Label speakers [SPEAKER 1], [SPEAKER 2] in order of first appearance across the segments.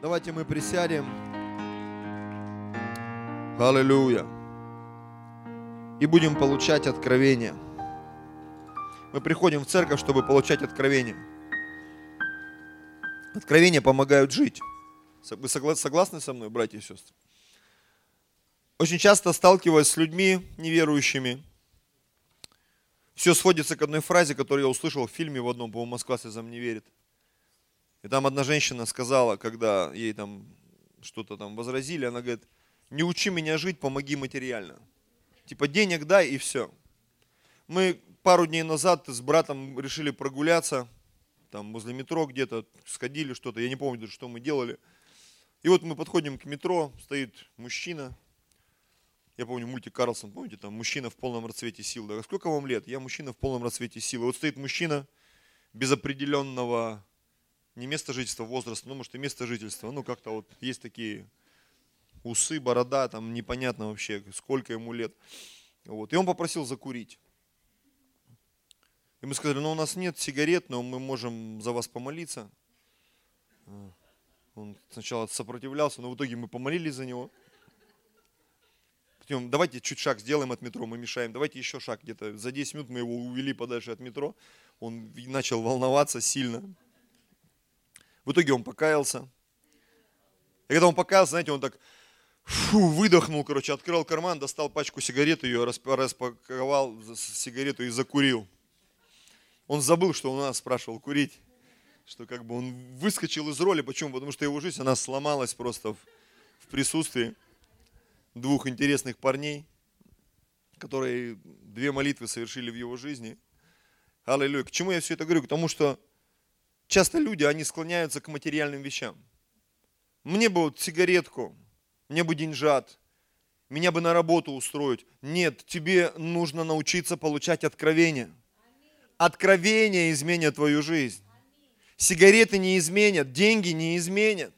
[SPEAKER 1] Давайте мы присядем. Аллилуйя. И будем получать откровение. Мы приходим в церковь, чтобы получать откровение. Откровения помогают жить. Вы согласны со мной, братья и сестры? Очень часто сталкиваясь с людьми неверующими, все сводится к одной фразе, которую я услышал в фильме в одном, по-моему, «Москва слезам не верит». И там одна женщина сказала, когда ей там что-то там возразили, она говорит, не учи меня жить, помоги материально. Типа денег дай и все. Мы пару дней назад с братом решили прогуляться, там возле метро где-то, сходили что-то, я не помню даже, что мы делали. И вот мы подходим к метро, стоит мужчина, я помню мультик Карлсон, помните, там мужчина в полном расцвете сил. Да, сколько вам лет? Я мужчина в полном расцвете сил. вот стоит мужчина без определенного не место жительства, возраст, ну, может, и место жительства. Ну, как-то вот есть такие усы, борода, там непонятно вообще, сколько ему лет. Вот. И он попросил закурить. И мы сказали, ну, у нас нет сигарет, но мы можем за вас помолиться. Он сначала сопротивлялся, но в итоге мы помолились за него. Потом, давайте чуть шаг сделаем от метро, мы мешаем. Давайте еще шаг где-то. За 10 минут мы его увели подальше от метро. Он начал волноваться сильно. В итоге он покаялся. И когда он покаялся, знаете, он так фу, выдохнул, короче, открыл карман, достал пачку сигарет, ее распаковал сигарету и закурил. Он забыл, что у нас спрашивал курить. Что как бы он выскочил из роли. Почему? Потому что его жизнь, она сломалась просто в, в присутствии двух интересных парней, которые две молитвы совершили в его жизни. Аллилуйя. К чему я все это говорю? К тому, что Часто люди, они склоняются к материальным вещам. Мне бы вот сигаретку, мне бы деньжат, меня бы на работу устроить. Нет, тебе нужно научиться получать откровение. Откровение изменит твою жизнь. Сигареты не изменят, деньги не изменят.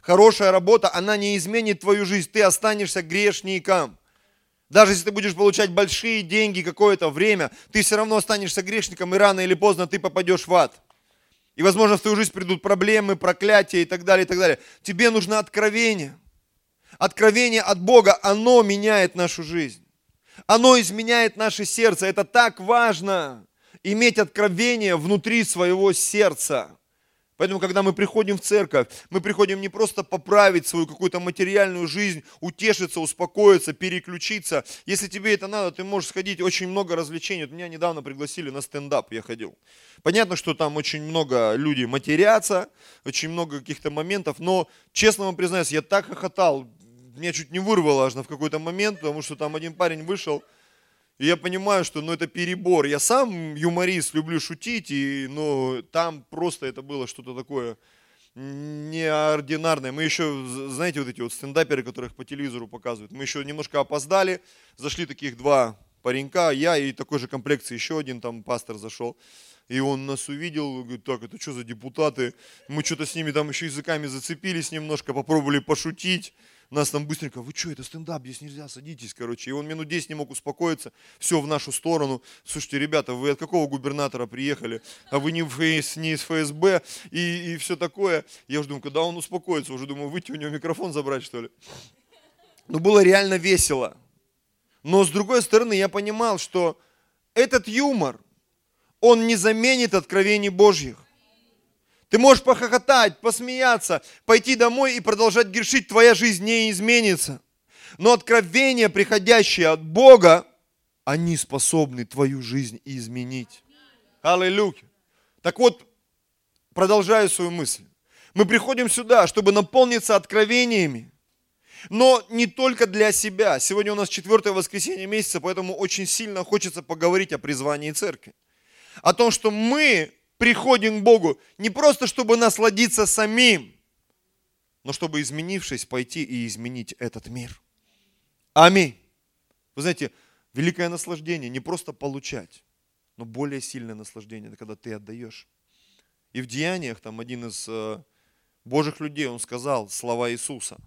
[SPEAKER 1] Хорошая работа, она не изменит твою жизнь. Ты останешься грешником. Даже если ты будешь получать большие деньги какое-то время, ты все равно останешься грешником, и рано или поздно ты попадешь в ад. И, возможно, в твою жизнь придут проблемы, проклятия и так далее, и так далее. Тебе нужно откровение. Откровение от Бога, оно меняет нашу жизнь. Оно изменяет наше сердце. Это так важно, иметь откровение внутри своего сердца. Поэтому, когда мы приходим в церковь, мы приходим не просто поправить свою какую-то материальную жизнь, утешиться, успокоиться, переключиться. Если тебе это надо, ты можешь сходить, очень много развлечений. Вот меня недавно пригласили на стендап, я ходил. Понятно, что там очень много людей матерятся, очень много каких-то моментов, но, честно вам признаюсь, я так хохотал, меня чуть не вырвало аж в какой-то момент, потому что там один парень вышел, и я понимаю, что ну, это перебор. Я сам юморист, люблю шутить, и, ну, там просто это было что-то такое неординарное. Мы еще, знаете, вот эти вот стендаперы, которых по телевизору показывают, мы еще немножко опоздали, зашли таких два паренька, я и такой же комплекции еще один там пастор зашел. И он нас увидел, говорит, так, это что за депутаты? Мы что-то с ними там еще языками зацепились немножко, попробовали пошутить. Нас там быстренько, вы что, это стендап, здесь нельзя, садитесь, короче. И он минут 10 не мог успокоиться, все в нашу сторону. Слушайте, ребята, вы от какого губернатора приехали? А вы не, в, не из ФСБ и, и все такое. Я уже думаю, когда он успокоится, уже думаю, выйти у него микрофон забрать, что ли. Но было реально весело. Но с другой стороны, я понимал, что этот юмор, он не заменит откровений Божьих. Ты можешь похохотать, посмеяться, пойти домой и продолжать грешить, твоя жизнь не изменится. Но откровения, приходящие от Бога, они способны твою жизнь изменить. Аллилуйя. Так вот, продолжаю свою мысль. Мы приходим сюда, чтобы наполниться откровениями, но не только для себя. Сегодня у нас четвертое воскресенье месяца, поэтому очень сильно хочется поговорить о призвании церкви. О том, что мы приходим к Богу не просто, чтобы насладиться самим, но чтобы, изменившись, пойти и изменить этот мир. Аминь. Вы знаете, великое наслаждение не просто получать, но более сильное наслаждение, это когда ты отдаешь. И в Деяниях там один из э, Божьих людей, он сказал слова Иисуса.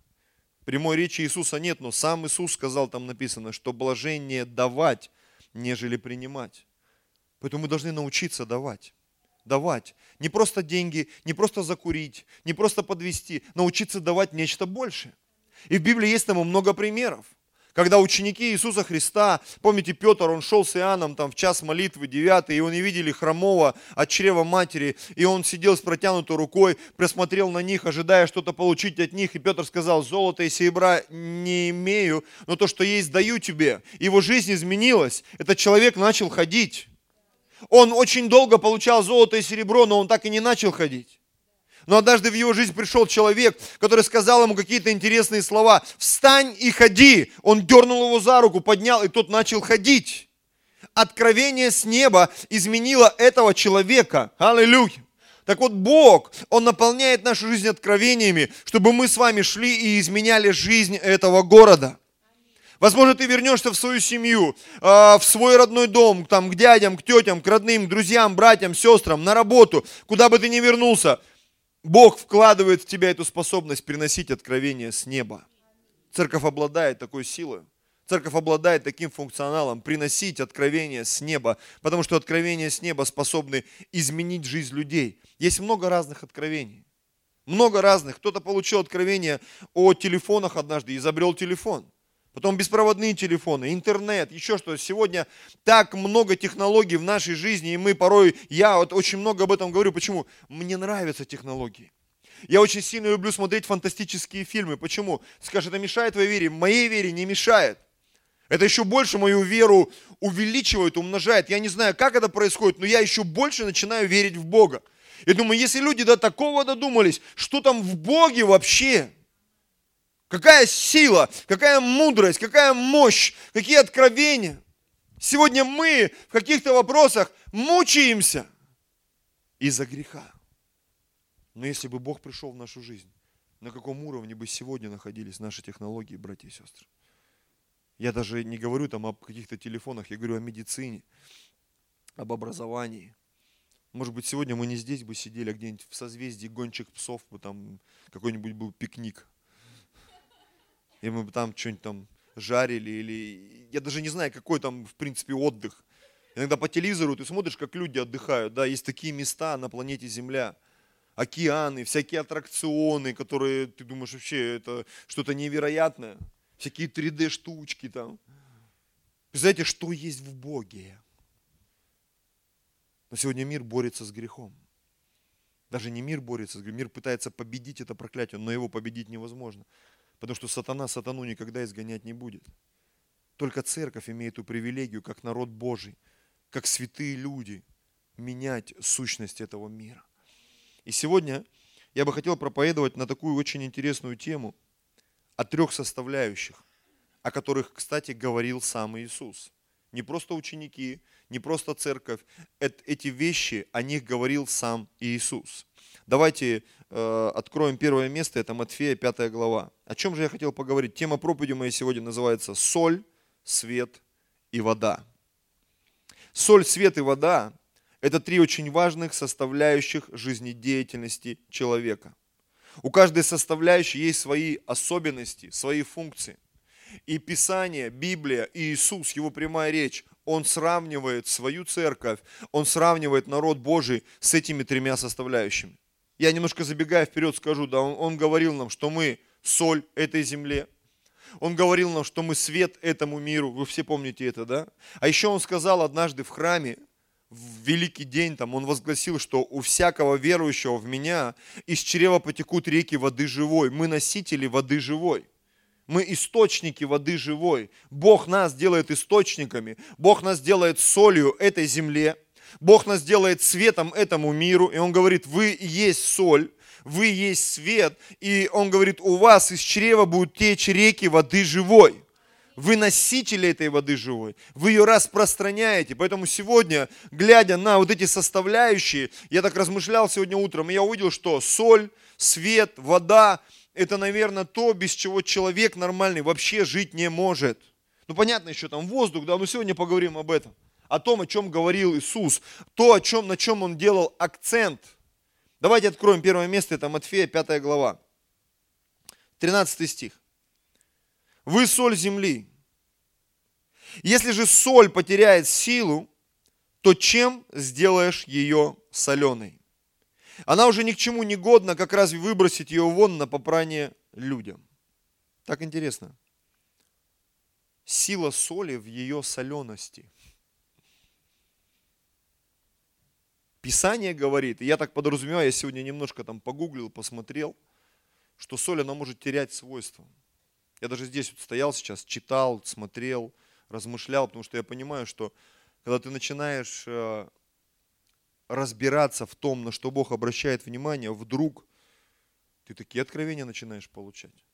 [SPEAKER 1] Прямой речи Иисуса нет, но сам Иисус сказал, там написано, что блажение давать, нежели принимать. Поэтому мы должны научиться давать давать. Не просто деньги, не просто закурить, не просто подвести, научиться давать нечто большее. И в Библии есть тому много примеров. Когда ученики Иисуса Христа, помните, Петр, он шел с Иоанном там в час молитвы, девятый, и он не видели хромого от чрева матери, и он сидел с протянутой рукой, просмотрел на них, ожидая что-то получить от них, и Петр сказал, золото и серебра не имею, но то, что есть, даю тебе. Его жизнь изменилась, этот человек начал ходить. Он очень долго получал золото и серебро, но он так и не начал ходить. Но однажды в его жизнь пришел человек, который сказал ему какие-то интересные слова. «Встань и ходи!» Он дернул его за руку, поднял, и тот начал ходить. Откровение с неба изменило этого человека. Аллилуйя! Так вот, Бог, Он наполняет нашу жизнь откровениями, чтобы мы с вами шли и изменяли жизнь этого города. Возможно, ты вернешься в свою семью, а, в свой родной дом, там, к дядям, к тетям, к родным, к друзьям, братьям, сестрам, на работу, куда бы ты ни вернулся. Бог вкладывает в тебя эту способность приносить откровение с неба. Церковь обладает такой силой. Церковь обладает таким функционалом, приносить откровение с неба, потому что откровения с неба способны изменить жизнь людей. Есть много разных откровений. Много разных. Кто-то получил откровение о телефонах однажды, изобрел телефон – потом беспроводные телефоны, интернет, еще что. Сегодня так много технологий в нашей жизни, и мы порой, я вот очень много об этом говорю. Почему? Мне нравятся технологии. Я очень сильно люблю смотреть фантастические фильмы. Почему? Скажешь, это мешает твоей вере? Моей вере не мешает. Это еще больше мою веру увеличивает, умножает. Я не знаю, как это происходит, но я еще больше начинаю верить в Бога. Я думаю, если люди до такого додумались, что там в Боге вообще? Какая сила, какая мудрость, какая мощь, какие откровения. Сегодня мы в каких-то вопросах мучаемся из-за греха. Но если бы Бог пришел в нашу жизнь, на каком уровне бы сегодня находились наши технологии, братья и сестры? Я даже не говорю там об каких-то телефонах, я говорю о медицине, об образовании. Может быть, сегодня мы не здесь бы сидели, а где-нибудь в созвездии гончих псов, бы там какой-нибудь был пикник – и мы бы там что-нибудь там жарили, или я даже не знаю, какой там, в принципе, отдых. Иногда по телевизору ты смотришь, как люди отдыхают, да, есть такие места на планете Земля, океаны, всякие аттракционы, которые, ты думаешь, вообще это что-то невероятное, всякие 3D-штучки там. Знаете, что есть в Боге? Но сегодня мир борется с грехом. Даже не мир борется с грехом, мир пытается победить это проклятие, но его победить невозможно. Потому что сатана сатану никогда изгонять не будет. Только церковь имеет эту привилегию, как народ Божий, как святые люди, менять сущность этого мира. И сегодня я бы хотел проповедовать на такую очень интересную тему о трех составляющих, о которых, кстати, говорил сам Иисус. Не просто ученики, не просто церковь. Эти вещи, о них говорил сам Иисус. Давайте э, откроем первое место, это Матфея, 5 глава. О чем же я хотел поговорить? Тема проповеди моей сегодня называется «Соль, свет и вода». Соль, свет и вода – это три очень важных составляющих жизнедеятельности человека. У каждой составляющей есть свои особенности, свои функции. И Писание, Библия и Иисус, Его прямая речь, Он сравнивает свою церковь, Он сравнивает народ Божий с этими тремя составляющими. Я немножко забегая вперед скажу, да, он, он говорил нам, что мы соль этой земле. Он говорил нам, что мы свет этому миру. Вы все помните это, да? А еще он сказал однажды в храме, в великий день, там, он возгласил, что у всякого верующего в меня из чрева потекут реки воды живой. Мы носители воды живой. Мы источники воды живой. Бог нас делает источниками. Бог нас делает солью этой земле. Бог нас делает светом этому миру, и Он говорит, вы есть соль, вы есть свет, и Он говорит, у вас из чрева будут течь реки воды живой. Вы носители этой воды живой, вы ее распространяете. Поэтому сегодня, глядя на вот эти составляющие, я так размышлял сегодня утром, и я увидел, что соль, свет, вода, это, наверное, то, без чего человек нормальный вообще жить не может. Ну, понятно, еще там воздух, да, но сегодня поговорим об этом о том, о чем говорил Иисус, то, о чем, на чем Он делал акцент. Давайте откроем первое место, это Матфея, 5 глава, 13 стих. Вы соль земли. Если же соль потеряет силу, то чем сделаешь ее соленой. Она уже ни к чему не годна, как раз выбросить ее вон на попрание людям. Так интересно. Сила соли в ее солености. Писание говорит, и я так подразумеваю, я сегодня немножко там погуглил, посмотрел, что соль, она может терять свойства. Я даже здесь вот стоял сейчас, читал, смотрел, размышлял, потому что я понимаю, что когда ты начинаешь э, разбираться в том, на что Бог обращает внимание, вдруг ты такие откровения начинаешь получать.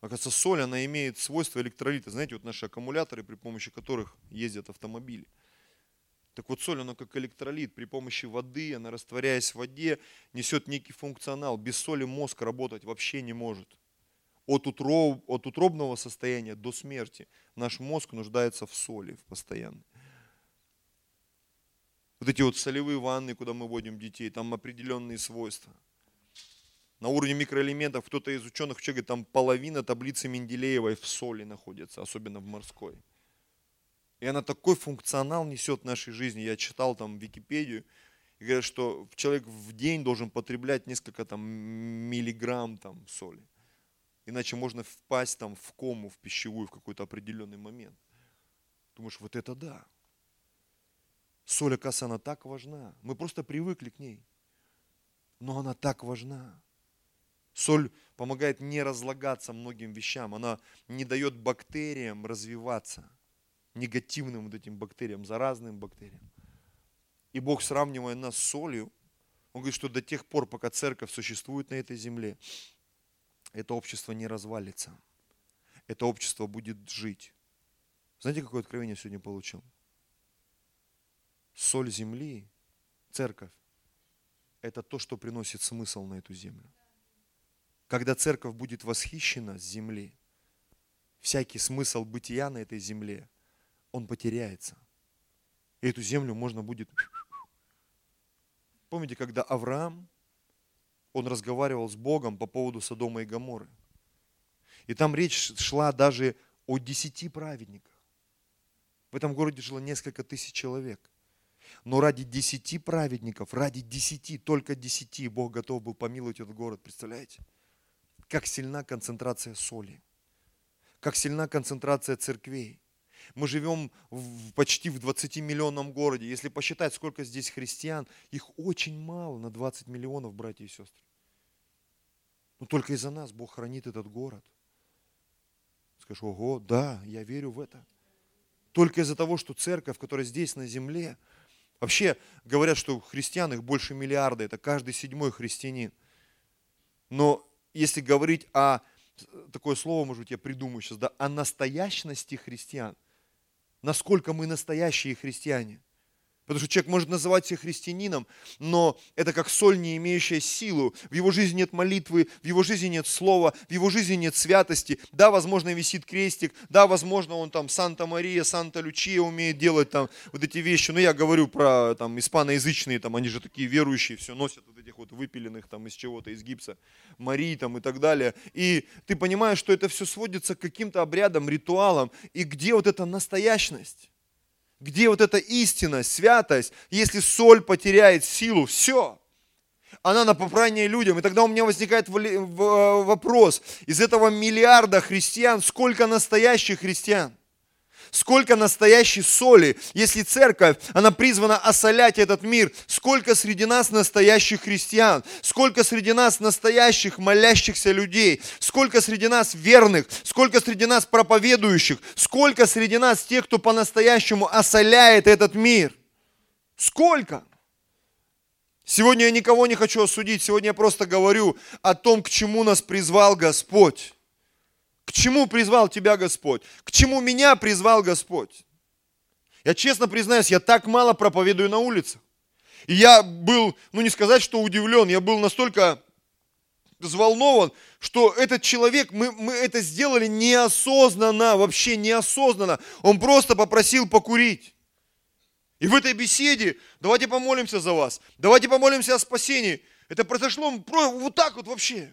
[SPEAKER 1] Оказывается, соль, она имеет свойства электролита. Знаете, вот наши аккумуляторы, при помощи которых ездят автомобили. Так вот, соль, она как электролит. При помощи воды, она растворяясь в воде, несет некий функционал. Без соли мозг работать вообще не может. От, утроб, от утробного состояния до смерти наш мозг нуждается в соли в постоянной. Вот эти вот солевые ванны, куда мы вводим детей, там определенные свойства. На уровне микроэлементов кто-то из ученых говорит, там половина таблицы Менделеевой в соли находится, особенно в морской. И она такой функционал несет в нашей жизни. Я читал там Википедию, и говорят, что человек в день должен потреблять несколько там миллиграмм там соли. Иначе можно впасть там в кому, в пищевую в какой-то определенный момент. Думаешь, вот это да. Соль, оказывается, она так важна. Мы просто привыкли к ней. Но она так важна. Соль помогает не разлагаться многим вещам. Она не дает бактериям развиваться. Негативным вот этим бактериям, заразным бактериям. И Бог, сравнивая нас с солью, Он говорит, что до тех пор, пока церковь существует на этой земле, это общество не развалится. Это общество будет жить. Знаете, какое откровение сегодня получил? соль земли, церковь, это то, что приносит смысл на эту землю. Когда церковь будет восхищена с земли, всякий смысл бытия на этой земле, он потеряется. И эту землю можно будет... Помните, когда Авраам, он разговаривал с Богом по поводу Содома и Гаморы. И там речь шла даже о десяти праведниках. В этом городе жило несколько тысяч человек – но ради десяти праведников, ради десяти, только десяти Бог готов был помиловать этот город. Представляете? Как сильна концентрация соли. Как сильна концентрация церквей. Мы живем в, почти в 20 миллионном городе. Если посчитать, сколько здесь христиан, их очень мало на 20 миллионов, братья и сестры. Но только из-за нас Бог хранит этот город. Скажешь, ого, да, я верю в это. Только из-за того, что церковь, которая здесь на земле, Вообще говорят, что христиан их больше миллиарда, это каждый седьмой христианин. Но если говорить о, такое слово, может быть, я придумаю сейчас, да, о настоящности христиан, насколько мы настоящие христиане – Потому что человек может называть себя христианином, но это как соль, не имеющая силу. В его жизни нет молитвы, в его жизни нет слова, в его жизни нет святости. Да, возможно, висит крестик, да, возможно, он там Санта-Мария, Санта-Лючия умеет делать там вот эти вещи. Но я говорю про там испаноязычные, там они же такие верующие, все носят вот этих вот выпиленных там из чего-то, из гипса, Марии там и так далее. И ты понимаешь, что это все сводится к каким-то обрядам, ритуалам. И где вот эта настоящность? Где вот эта истина, святость, если соль потеряет силу, все. Она на попрание людям. И тогда у меня возникает э, вопрос, из этого миллиарда христиан, сколько настоящих христиан? Сколько настоящей соли, если церковь, она призвана осолять этот мир. Сколько среди нас настоящих христиан, сколько среди нас настоящих молящихся людей, сколько среди нас верных, сколько среди нас проповедующих, сколько среди нас тех, кто по-настоящему осоляет этот мир. Сколько? Сегодня я никого не хочу осудить, сегодня я просто говорю о том, к чему нас призвал Господь. К чему призвал тебя Господь? К чему меня призвал Господь? Я честно признаюсь, я так мало проповедую на улицах. И я был, ну не сказать, что удивлен, я был настолько взволнован, что этот человек, мы, мы это сделали неосознанно, вообще неосознанно. Он просто попросил покурить. И в этой беседе, давайте помолимся за вас, давайте помолимся о спасении. Это произошло вот так вот вообще.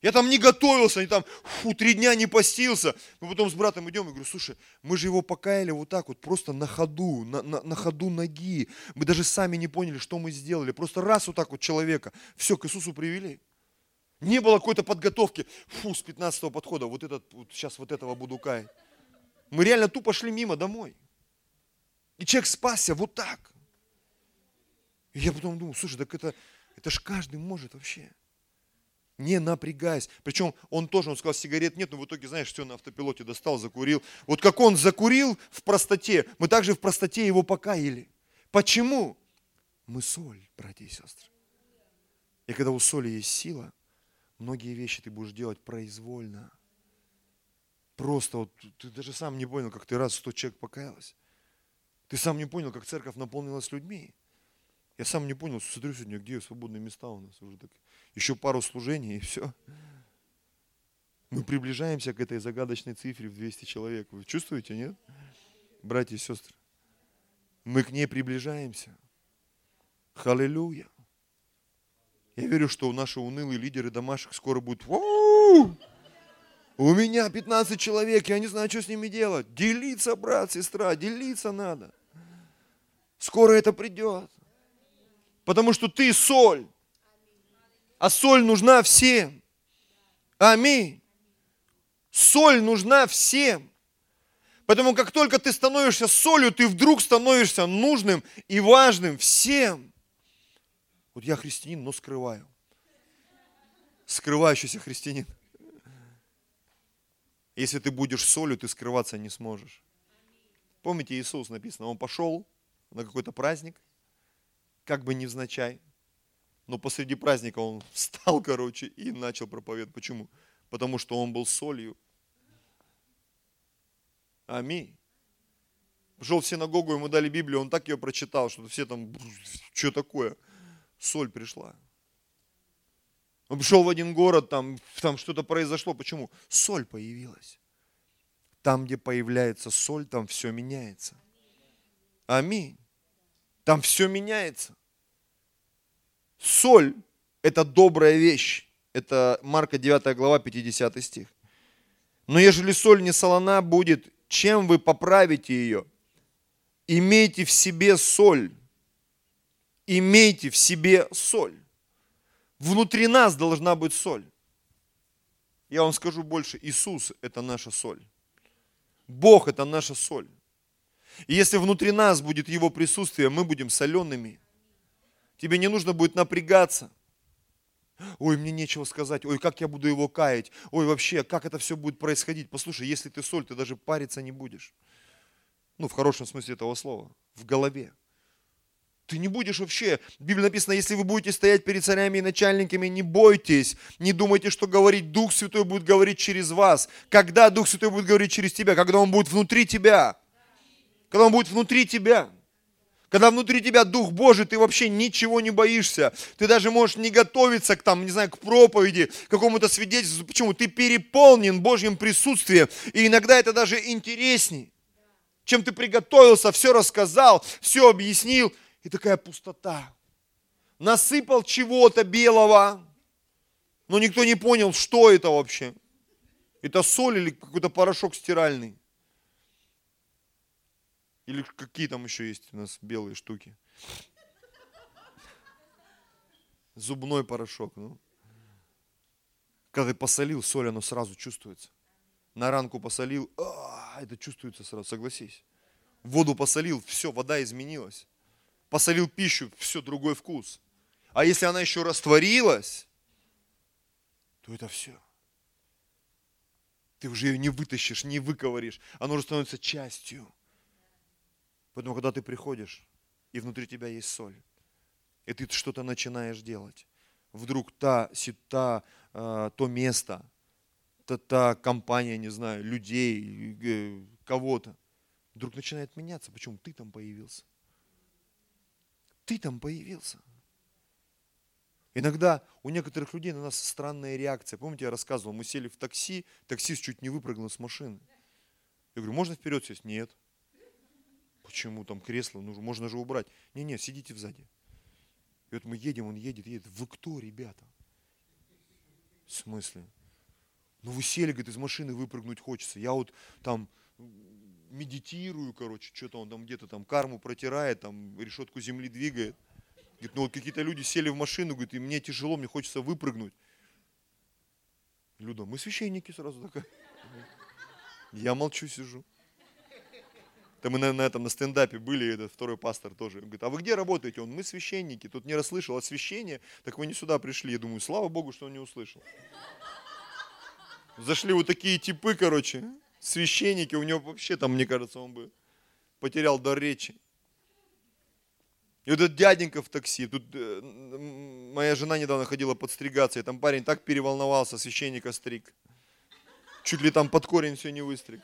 [SPEAKER 1] Я там не готовился, не там, фу, три дня не постился. Мы потом с братом идем и говорю, слушай, мы же его покаяли вот так вот, просто на ходу, на, на, на ходу ноги. Мы даже сами не поняли, что мы сделали. Просто раз вот так вот человека, все, к Иисусу привели. Не было какой-то подготовки, фу, с 15 подхода, вот этот, вот сейчас вот этого буду каять. Мы реально тупо шли мимо домой. И человек спасся вот так. И я потом думаю, слушай, так это, это ж каждый может вообще не напрягаясь. Причем он тоже, он сказал, сигарет нет, но в итоге, знаешь, все на автопилоте достал, закурил. Вот как он закурил в простоте, мы также в простоте его покаяли. Почему? Мы соль, братья и сестры. И когда у соли есть сила, многие вещи ты будешь делать произвольно. Просто вот ты даже сам не понял, как ты раз сто человек покаялась. Ты сам не понял, как церковь наполнилась людьми. Я сам не понял, смотрю сегодня, где свободные места у нас уже так еще пару служений и все. Мы приближаемся к этой загадочной цифре в 200 человек. Вы чувствуете, нет? Братья и сестры. Мы к ней приближаемся. Халилюя. Я верю, что наши унылые лидеры домашних скоро будут У меня 15 человек, я не знаю, что с ними делать. Делиться, брат, сестра, делиться надо. Скоро это придет. Потому что ты соль а соль нужна всем. Аминь. Соль нужна всем. Поэтому как только ты становишься солью, ты вдруг становишься нужным и важным всем. Вот я христианин, но скрываю. Скрывающийся христианин. Если ты будешь солью, ты скрываться не сможешь. Помните, Иисус написано, он пошел на какой-то праздник, как бы невзначай, но посреди праздника он встал, короче, и начал проповедовать. Почему? Потому что он был солью. Аминь. Пришел в синагогу, ему дали Библию, он так ее прочитал, что все там, что такое? Соль пришла. Он пришел в один город, там, там что-то произошло. Почему? Соль появилась. Там, где появляется соль, там все меняется. Аминь. Там все меняется. Соль – это добрая вещь. Это Марка 9 глава, 50 стих. Но ежели соль не солона будет, чем вы поправите ее? Имейте в себе соль. Имейте в себе соль. Внутри нас должна быть соль. Я вам скажу больше, Иисус – это наша соль. Бог – это наша соль. И если внутри нас будет Его присутствие, мы будем солеными – Тебе не нужно будет напрягаться. Ой, мне нечего сказать. Ой, как я буду его каять. Ой, вообще, как это все будет происходить. Послушай, если ты соль, ты даже париться не будешь. Ну, в хорошем смысле этого слова. В голове. Ты не будешь вообще, в Библии написано, если вы будете стоять перед царями и начальниками, не бойтесь, не думайте, что говорить Дух Святой будет говорить через вас. Когда Дух Святой будет говорить через тебя? Когда Он будет внутри тебя. Когда Он будет внутри тебя. Когда внутри тебя Дух Божий, ты вообще ничего не боишься. Ты даже можешь не готовиться к, там, не знаю, к проповеди, к какому-то свидетельству. Почему? Ты переполнен Божьим присутствием. И иногда это даже интересней, чем ты приготовился, все рассказал, все объяснил. И такая пустота. Насыпал чего-то белого, но никто не понял, что это вообще. Это соль или какой-то порошок стиральный. Или какие там еще есть у нас белые штуки? Зубной порошок. Ну. Когда ты посолил, соль, оно сразу чувствуется. На ранку посолил, а, это чувствуется сразу, согласись. Воду посолил, все, вода изменилась. Посолил пищу, все, другой вкус. А если она еще растворилась, то это все. Ты уже ее не вытащишь, не выковыришь. Оно уже становится частью. Поэтому, когда ты приходишь, и внутри тебя есть соль, и ты что-то начинаешь делать, вдруг та, та, а, то место, та, та компания, не знаю, людей, э, кого-то, вдруг начинает меняться. Почему? Ты там появился. Ты там появился. Иногда у некоторых людей на нас странная реакция. Помните, я рассказывал, мы сели в такси, таксист чуть не выпрыгнул с машины. Я говорю, можно вперед сесть? Нет. Почему там кресло? Ну, можно же убрать. Не-не, сидите сзади. И вот мы едем, он едет, едет. Вы кто, ребята? смысле? Ну вы сели, говорит, из машины выпрыгнуть хочется. Я вот там медитирую, короче, что-то он там где-то там карму протирает, там решетку земли двигает. Говорит, ну вот какие-то люди сели в машину, говорит, и мне тяжело, мне хочется выпрыгнуть. Люда, мы священники сразу такая. Я молчу, сижу. Там мы на, на этом на стендапе были, этот второй пастор тоже. Он говорит, а вы где работаете? Он, мы священники. Тут не расслышал освящение, так вы не сюда пришли. Я думаю, слава Богу, что он не услышал. Зашли вот такие типы, короче, священники, у него вообще там, мне кажется, он бы потерял дар речи. И вот этот дяденька в такси, тут э, моя жена недавно ходила подстригаться, и там парень так переволновался, священника стриг. Чуть ли там под корень все не выстриг.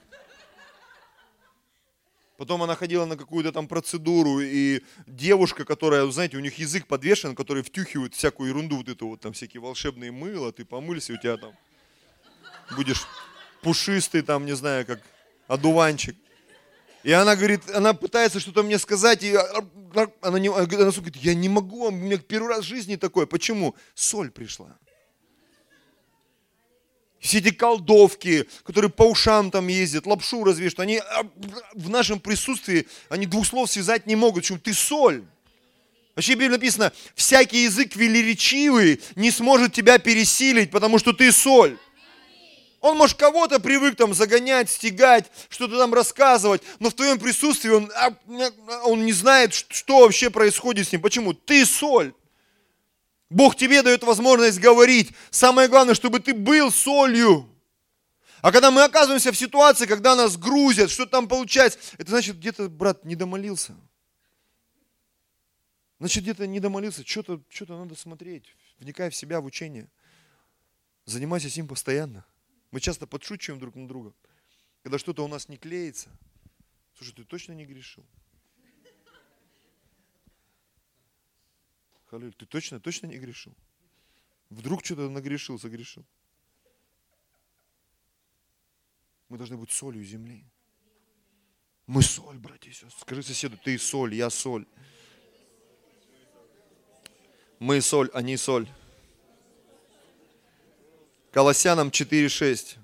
[SPEAKER 1] Потом она ходила на какую-то там процедуру, и девушка, которая, знаете, у них язык подвешен, который втюхивает всякую ерунду, вот эту вот там всякие волшебные мыло, ты помылься, у тебя там будешь пушистый там, не знаю, как одуванчик. И она говорит, она пытается что-то мне сказать, и она, не, она говорит, я не могу, у меня первый раз в жизни такое. Почему? Соль пришла. Все эти колдовки, которые по ушам там ездят, лапшу развешивают, они а, в нашем присутствии, они двух слов связать не могут. Почему? Ты соль. Вообще в Библии написано, всякий язык велеречивый не сможет тебя пересилить, потому что ты соль. Он, может, кого-то привык там загонять, стегать, что-то там рассказывать, но в твоем присутствии он, а, он не знает, что вообще происходит с ним. Почему? Ты соль. Бог тебе дает возможность говорить. Самое главное, чтобы ты был солью. А когда мы оказываемся в ситуации, когда нас грузят, что там получается, это значит, где-то, брат, не домолился. Значит, где-то не домолился, что-то что надо смотреть, вникай в себя, в учение. Занимайся этим постоянно. Мы часто подшучиваем друг на друга. Когда что-то у нас не клеится. Слушай, ты точно не грешил? Халиль, ты точно, точно не грешил? Вдруг что-то нагрешил, согрешил. Мы должны быть солью земли. Мы соль, братья и сестры. Скажи соседу, ты соль, я соль. Мы соль, а не соль. Колоссянам 4.6.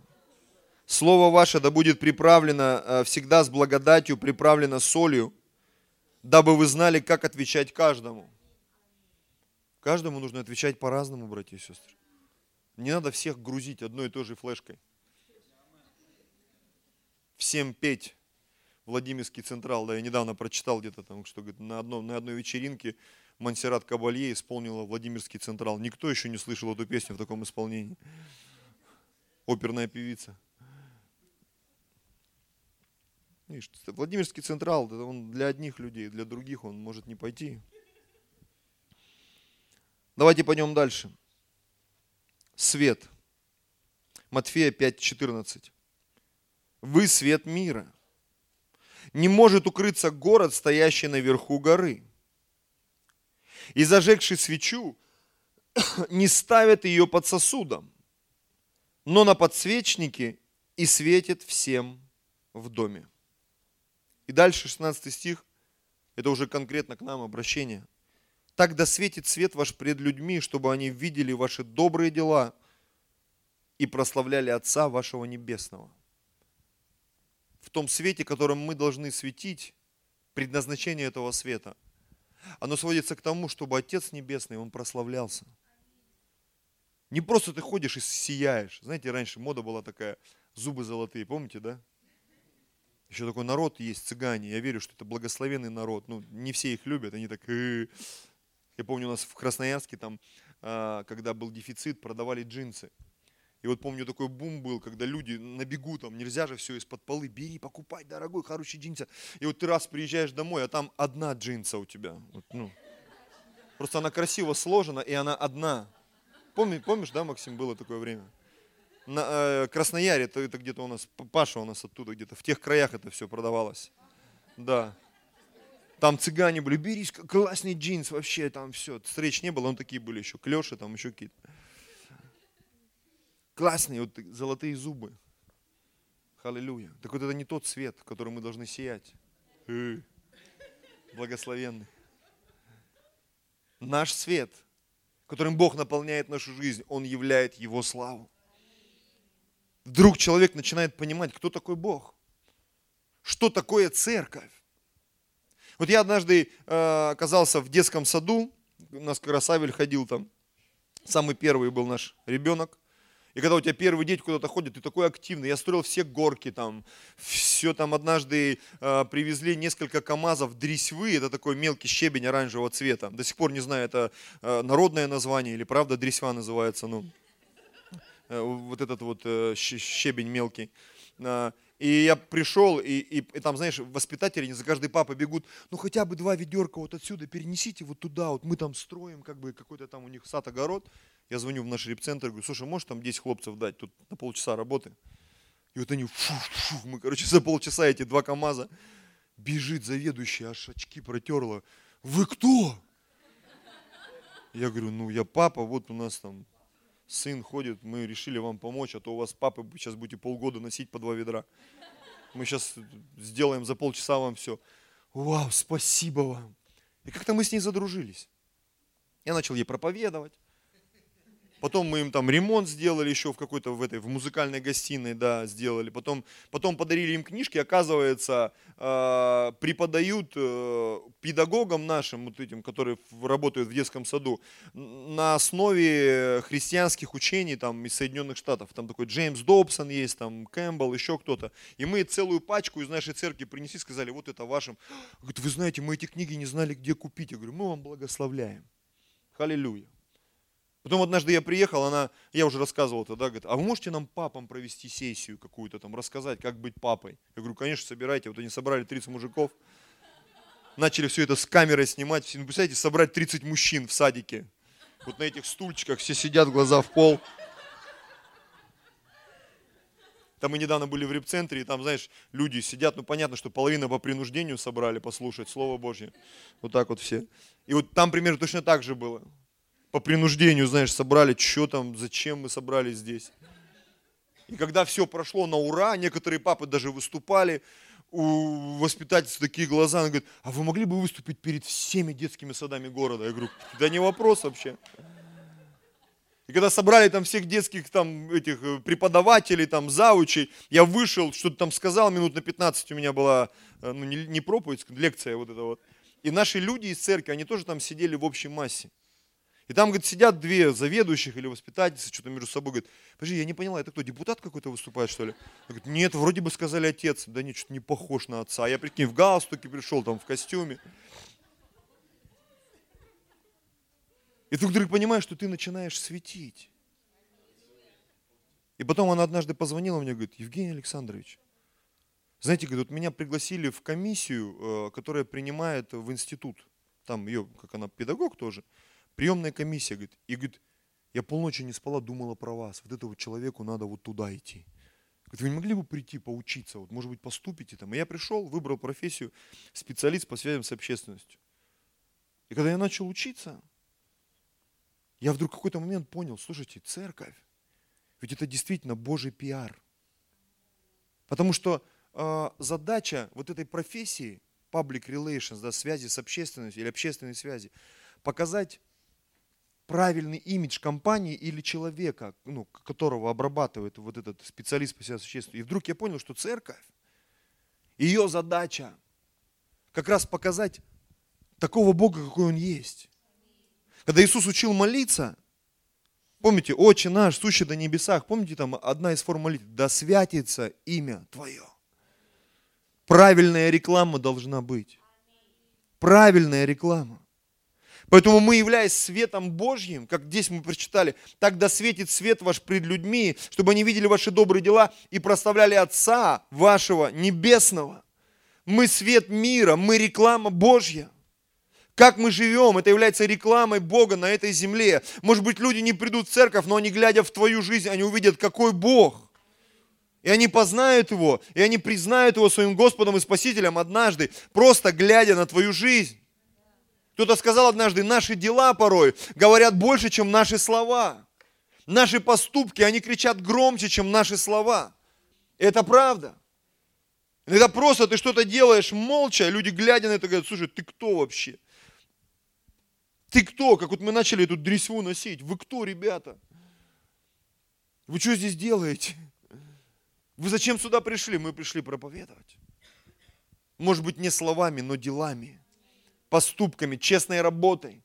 [SPEAKER 1] Слово ваше да будет приправлено э, всегда с благодатью, приправлено солью, дабы вы знали, как отвечать каждому. Каждому нужно отвечать по-разному, братья и сестры. Не надо всех грузить одной и той же флешкой. Всем петь. Владимирский Централ, да, я недавно прочитал где-то там, что говорит, на, одном, на одной вечеринке Монсеррат Кабалье исполнила Владимирский Централ. Никто еще не слышал эту песню в таком исполнении. Оперная певица. Владимирский Централ, он для одних людей, для других он может не пойти. Давайте пойдем дальше. Свет. Матфея 5:14. Вы свет мира. Не может укрыться город, стоящий наверху горы и зажегший свечу, не ставят ее под сосудом, но на подсвечнике и светит всем в доме. И дальше 16 стих, это уже конкретно к нам обращение. Так да светит свет ваш пред людьми, чтобы они видели ваши добрые дела и прославляли Отца вашего Небесного. В том свете, которым мы должны светить, предназначение этого света – оно сводится к тому, чтобы Отец Небесный, Он прославлялся. Не просто ты ходишь и сияешь. Знаете, раньше мода была такая, зубы золотые, помните, да? Еще такой народ есть, цыгане. Я верю, что это благословенный народ. Ну, не все их любят, они так... Я помню, у нас в Красноярске, там, а, когда был дефицит, продавали джинсы. И вот помню, такой бум был, когда люди на бегу, там нельзя же все из-под полы, бери, покупай, дорогой, хороший джинсы. И вот ты раз приезжаешь домой, а там одна джинса у тебя. Вот, ну. Просто она красиво сложена, и она одна. Помни, помнишь, да, Максим, было такое время? На э, Краснояре, это, это где-то у нас, Паша у нас оттуда где-то, в тех краях это все продавалось. Да. Там цыгане были, бери классный джинс вообще, там все. Встреч не было, но такие были еще, клеши там еще какие-то классные, вот золотые зубы. Аллилуйя. Так вот это не тот свет, который мы должны сиять. Благословенный. Наш свет, которым Бог наполняет нашу жизнь, Он являет Его славу. Вдруг человек начинает понимать, кто такой Бог, что такое церковь. Вот я однажды э, оказался в детском саду, у нас как ходил там, самый первый был наш ребенок. И когда у тебя первый день куда-то ходит, ты такой активный. Я строил все горки там, все там однажды э, привезли несколько КАМАЗов дресвы, это такой мелкий щебень оранжевого цвета. До сих пор не знаю, это э, народное название или правда дресва называется, ну, э, вот этот вот э, щебень мелкий. И я пришел, и, и, и там, знаешь, воспитатели не за каждый папа бегут, ну хотя бы два ведерка вот отсюда перенесите вот туда, вот мы там строим, как бы какой-то там у них сад-огород. Я звоню в наш репцентр, говорю, слушай, можешь там 10 хлопцев дать, тут на полчаса работы. И вот они, фу, фу, мы, короче, за полчаса эти два КАМАЗа, бежит заведующий, аж очки протерла. Вы кто? Я говорю, ну я папа, вот у нас там сын ходит, мы решили вам помочь, а то у вас папы сейчас будете полгода носить по два ведра. Мы сейчас сделаем за полчаса вам все. Вау, спасибо вам. И как-то мы с ней задружились. Я начал ей проповедовать. Потом мы им там ремонт сделали еще в какой-то в этой в музыкальной гостиной, да, сделали. Потом, потом подарили им книжки. Оказывается, э, преподают э, педагогам нашим, вот этим, которые работают в детском саду, на основе христианских учений там из Соединенных Штатов. Там такой Джеймс Добсон есть, там Кэмпбелл, еще кто-то. И мы целую пачку из нашей церкви принесли, сказали, вот это вашим. Говорит, вы знаете, мы эти книги не знали, где купить. Я говорю, мы вам благословляем. Халилюя. Потом однажды я приехал, она, я уже рассказывал тогда, говорит, а вы можете нам папам провести сессию какую-то там, рассказать, как быть папой? Я говорю, конечно, собирайте. Вот они собрали 30 мужиков, начали все это с камерой снимать. Ну, представляете, собрать 30 мужчин в садике. Вот на этих стульчиках все сидят, глаза в пол. Там мы недавно были в репцентре, и там, знаешь, люди сидят, ну понятно, что половина по принуждению собрали послушать Слово Божье. Вот так вот все. И вот там примерно точно так же было по принуждению, знаешь, собрали, что там, зачем мы собрались здесь. И когда все прошло на ура, некоторые папы даже выступали, у воспитательницы такие глаза, она говорит, а вы могли бы выступить перед всеми детскими садами города? Я говорю, да не вопрос вообще. И когда собрали там всех детских там этих э, преподавателей, там заучей, я вышел, что-то там сказал, минут на 15 у меня была, э, ну не, не проповедь, лекция вот эта вот. И наши люди из церкви, они тоже там сидели в общей массе. И там, говорит, сидят две заведующих или воспитательницы, что-то между собой, говорит, подожди, я не поняла, это кто, депутат какой-то выступает, что ли? Говорит, нет, вроде бы сказали отец. Да нет, что-то не похож на отца. А я, прикинь, в галстуке пришел, там, в костюме. И ты вдруг понимаешь, что ты начинаешь светить. И потом она однажды позвонила мне, говорит, Евгений Александрович, знаете, говорит, вот меня пригласили в комиссию, э, которая принимает в институт. Там ее, как она, педагог тоже приемная комиссия, говорит, и говорит, я полночи не спала, думала про вас. Вот этому человеку надо вот туда идти. Говорит, вы не могли бы прийти поучиться, вот, может быть, поступите там. И я пришел, выбрал профессию специалист по связям с общественностью. И когда я начал учиться, я вдруг какой-то момент понял, слушайте, церковь, ведь это действительно Божий пиар. Потому что э, задача вот этой профессии, public relations, да, связи с общественностью или общественной связи, показать правильный имидж компании или человека, ну, которого обрабатывает вот этот специалист по существу. И вдруг я понял, что церковь, ее задача как раз показать такого Бога, какой Он есть. Когда Иисус учил молиться, помните, «Отче наш, сущий на небесах», помните, там одна из форм молитвы, «Да святится имя Твое». Правильная реклама должна быть. Правильная реклама. Поэтому мы, являясь светом Божьим, как здесь мы прочитали, так да светит свет ваш пред людьми, чтобы они видели ваши добрые дела и прославляли Отца вашего Небесного. Мы свет мира, мы реклама Божья. Как мы живем, это является рекламой Бога на этой земле. Может быть, люди не придут в церковь, но они, глядя в твою жизнь, они увидят, какой Бог. И они познают Его, и они признают Его своим Господом и Спасителем однажды, просто глядя на твою жизнь. Кто-то сказал однажды, наши дела порой говорят больше, чем наши слова. Наши поступки, они кричат громче, чем наши слова. Это правда. Иногда просто ты что-то делаешь молча, люди глядя на это говорят, слушай, ты кто вообще? Ты кто? Как вот мы начали эту дресву носить. Вы кто, ребята? Вы что здесь делаете? Вы зачем сюда пришли? Мы пришли проповедовать. Может быть, не словами, но делами, поступками, честной работой,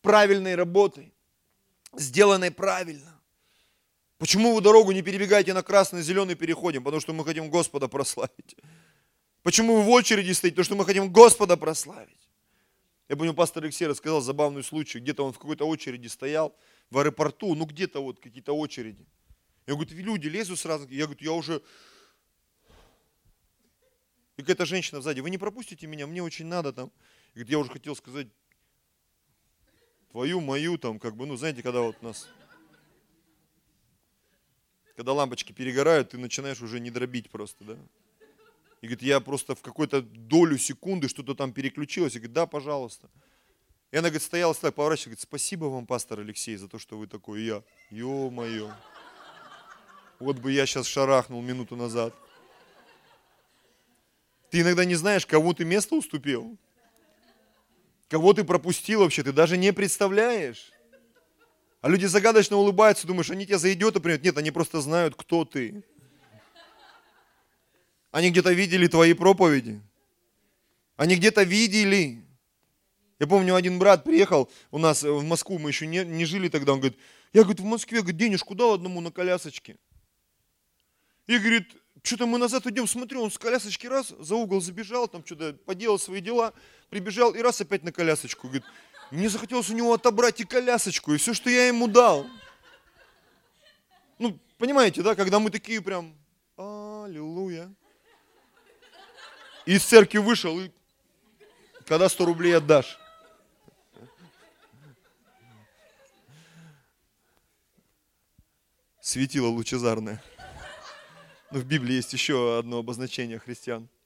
[SPEAKER 1] правильной работой, сделанной правильно. Почему вы дорогу не перебегаете на красный, зеленый переходим? Потому что мы хотим Господа прославить. Почему вы в очереди стоите? Потому что мы хотим Господа прославить. Я помню, пастор Алексей рассказал забавный случай. Где-то он в какой-то очереди стоял, в аэропорту, ну где-то вот какие-то очереди. Я говорю, люди лезут сразу. Я говорю, я уже... И какая-то женщина сзади, вы не пропустите меня, мне очень надо там. И говорит, я уже хотел сказать, твою, мою, там, как бы, ну, знаете, когда вот нас когда лампочки перегорают, ты начинаешь уже не дробить просто, да? И говорит, я просто в какую-то долю секунды что-то там переключилось. И говорит, да, пожалуйста. И она, говорит, стояла, стояла, поворачивалась, говорит, спасибо вам, пастор Алексей, за то, что вы такой. И я, ё-моё. Вот бы я сейчас шарахнул минуту назад. Ты иногда не знаешь, кому ты место уступил. Кого ты пропустил вообще, ты даже не представляешь. А люди загадочно улыбаются, думаешь, они тебя за идиота примут. Нет, они просто знают, кто ты. Они где-то видели твои проповеди. Они где-то видели. Я помню, один брат приехал у нас в Москву, мы еще не, не жили тогда, он говорит, я, говорит, в Москве, говорит, денежку дал одному на колясочке. И говорит, что-то мы назад идем, смотрю, он с колясочки раз, за угол забежал, там что-то поделал свои дела, прибежал и раз опять на колясочку. Говорит, мне захотелось у него отобрать и колясочку, и все, что я ему дал. Ну, понимаете, да, когда мы такие прям, аллилуйя. И из церкви вышел, и когда 100 рублей отдашь? Светило лучезарное. Но в Библии есть еще одно обозначение христиан –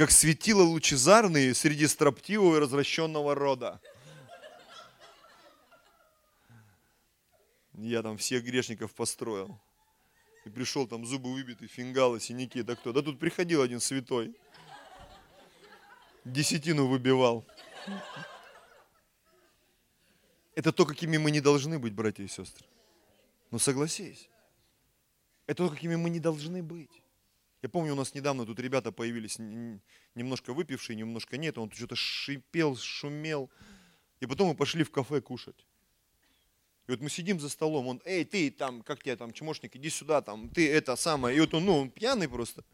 [SPEAKER 1] как светило лучезарные среди строптивого и развращенного рода. Я там всех грешников построил. И пришел там зубы выбиты, фингалы, синяки. Да кто? Да тут приходил один святой. Десятину выбивал. Это то, какими мы не должны быть, братья и сестры. Ну согласись. Это то, какими мы не должны быть. Я помню, у нас недавно тут ребята появились, немножко выпившие, немножко нет. Он что-то шипел, шумел. И потом мы пошли в кафе кушать. И вот мы сидим за столом, он, эй, ты там, как тебя там, чмошник, иди сюда, там, ты это самое. И вот он, ну, он пьяный просто.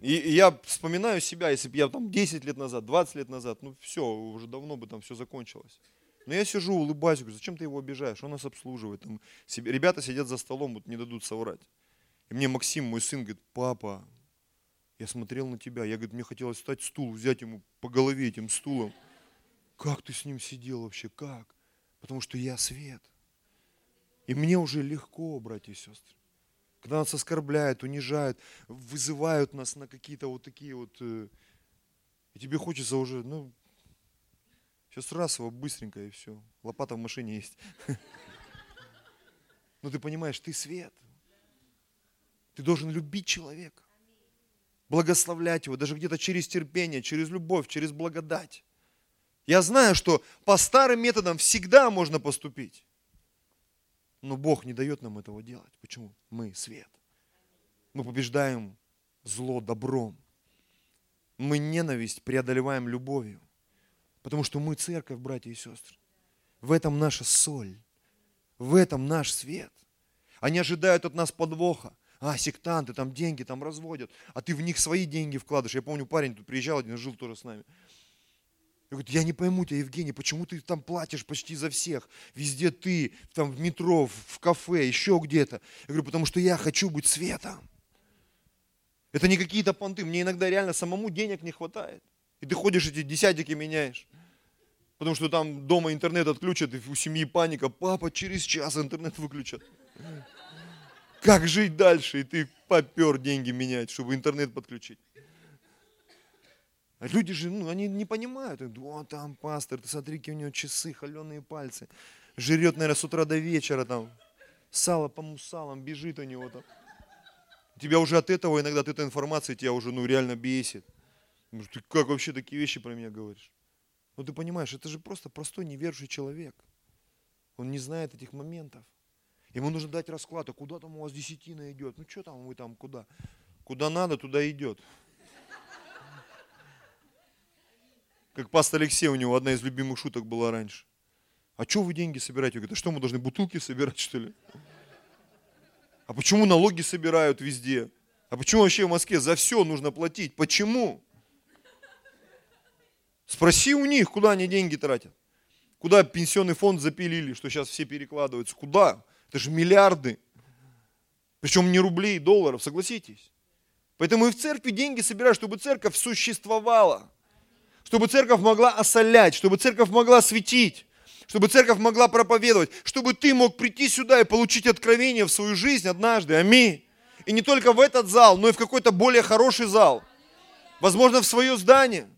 [SPEAKER 1] И, и я вспоминаю себя, если бы я там 10 лет назад, 20 лет назад, ну все, уже давно бы там все закончилось. Но я сижу, улыбаюсь, говорю, зачем ты его обижаешь? Он нас обслуживает. Там, себе, ребята сидят за столом, вот не дадут соврать. И мне Максим, мой сын, говорит, папа, я смотрел на тебя, я, говорит, мне хотелось встать стул, взять ему по голове этим стулом. Как ты с ним сидел вообще, как? Потому что я свет. И мне уже легко, братья и сестры. Когда нас оскорбляют, унижают, вызывают нас на какие-то вот такие вот... Э, и тебе хочется уже, ну, сейчас раз его быстренько и все. Лопата в машине есть. Но ты понимаешь, ты свет. Ты должен любить человека, благословлять его, даже где-то через терпение, через любовь, через благодать. Я знаю, что по старым методам всегда можно поступить. Но Бог не дает нам этого делать. Почему? Мы свет. Мы побеждаем зло добром. Мы ненависть преодолеваем любовью. Потому что мы церковь, братья и сестры. В этом наша соль. В этом наш свет. Они ожидают от нас подвоха а, сектанты, там деньги там разводят, а ты в них свои деньги вкладываешь. Я помню, парень тут приезжал один, жил тоже с нами. Я говорю, я не пойму тебя, Евгений, почему ты там платишь почти за всех? Везде ты, там в метро, в кафе, еще где-то. Я говорю, потому что я хочу быть светом. Это не какие-то понты. Мне иногда реально самому денег не хватает. И ты ходишь эти десятики меняешь. Потому что там дома интернет отключат, и у семьи паника. Папа, через час интернет выключат как жить дальше, и ты попер деньги менять, чтобы интернет подключить. А люди же, ну, они не понимают. О, там пастор, ты смотри, какие у него часы, холеные пальцы. Жрет, наверное, с утра до вечера там. Сало по мусалам бежит у него там. Тебя уже от этого иногда от этой информации тебя уже, ну, реально бесит. Ты как вообще такие вещи про меня говоришь? Ну ты понимаешь, это же просто простой неверующий человек. Он не знает этих моментов. Ему нужно дать расклад, а куда там у вас десятина идет? Ну что там вы там, куда? Куда надо, туда идет. Как пастор Алексей, у него одна из любимых шуток была раньше. А что вы деньги собираете? Говорит, а что мы должны бутылки собирать, что ли? А почему налоги собирают везде? А почему вообще в Москве за все нужно платить? Почему? Спроси у них, куда они деньги тратят. Куда пенсионный фонд запилили, что сейчас все перекладываются? Куда? Это же миллиарды. Причем не рублей, долларов, согласитесь. Поэтому и в церкви деньги собирают, чтобы церковь существовала. Чтобы церковь могла осолять, чтобы церковь могла светить, чтобы церковь могла проповедовать, чтобы ты мог прийти сюда и получить откровение в свою жизнь однажды. Аминь. И не только в этот зал, но и в какой-то более хороший зал. Возможно, в свое здание.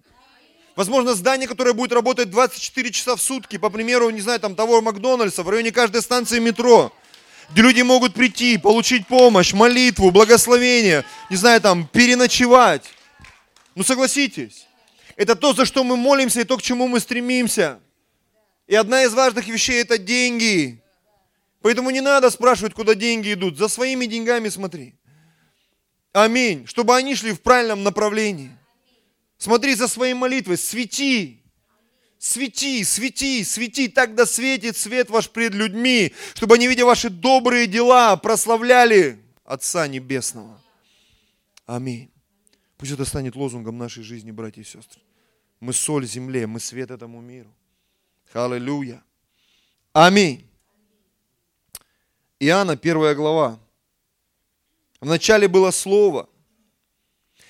[SPEAKER 1] Возможно, здание, которое будет работать 24 часа в сутки, по примеру, не знаю, там того Макдональдса, в районе каждой станции метро, где люди могут прийти, получить помощь, молитву, благословение, не знаю, там, переночевать. Ну, согласитесь, это то, за что мы молимся и то, к чему мы стремимся. И одна из важных вещей – это деньги. Поэтому не надо спрашивать, куда деньги идут. За своими деньгами смотри. Аминь. Чтобы они шли в правильном направлении. Смотри за своей молитвой, свети. Свети, свети, свети, так да светит свет ваш пред людьми, чтобы они, видя ваши добрые дела, прославляли Отца Небесного. Аминь. Пусть это станет лозунгом нашей жизни, братья и сестры. Мы соль земле, мы свет этому миру. Аллилуйя. Аминь. Иоанна, первая глава. Вначале было Слово,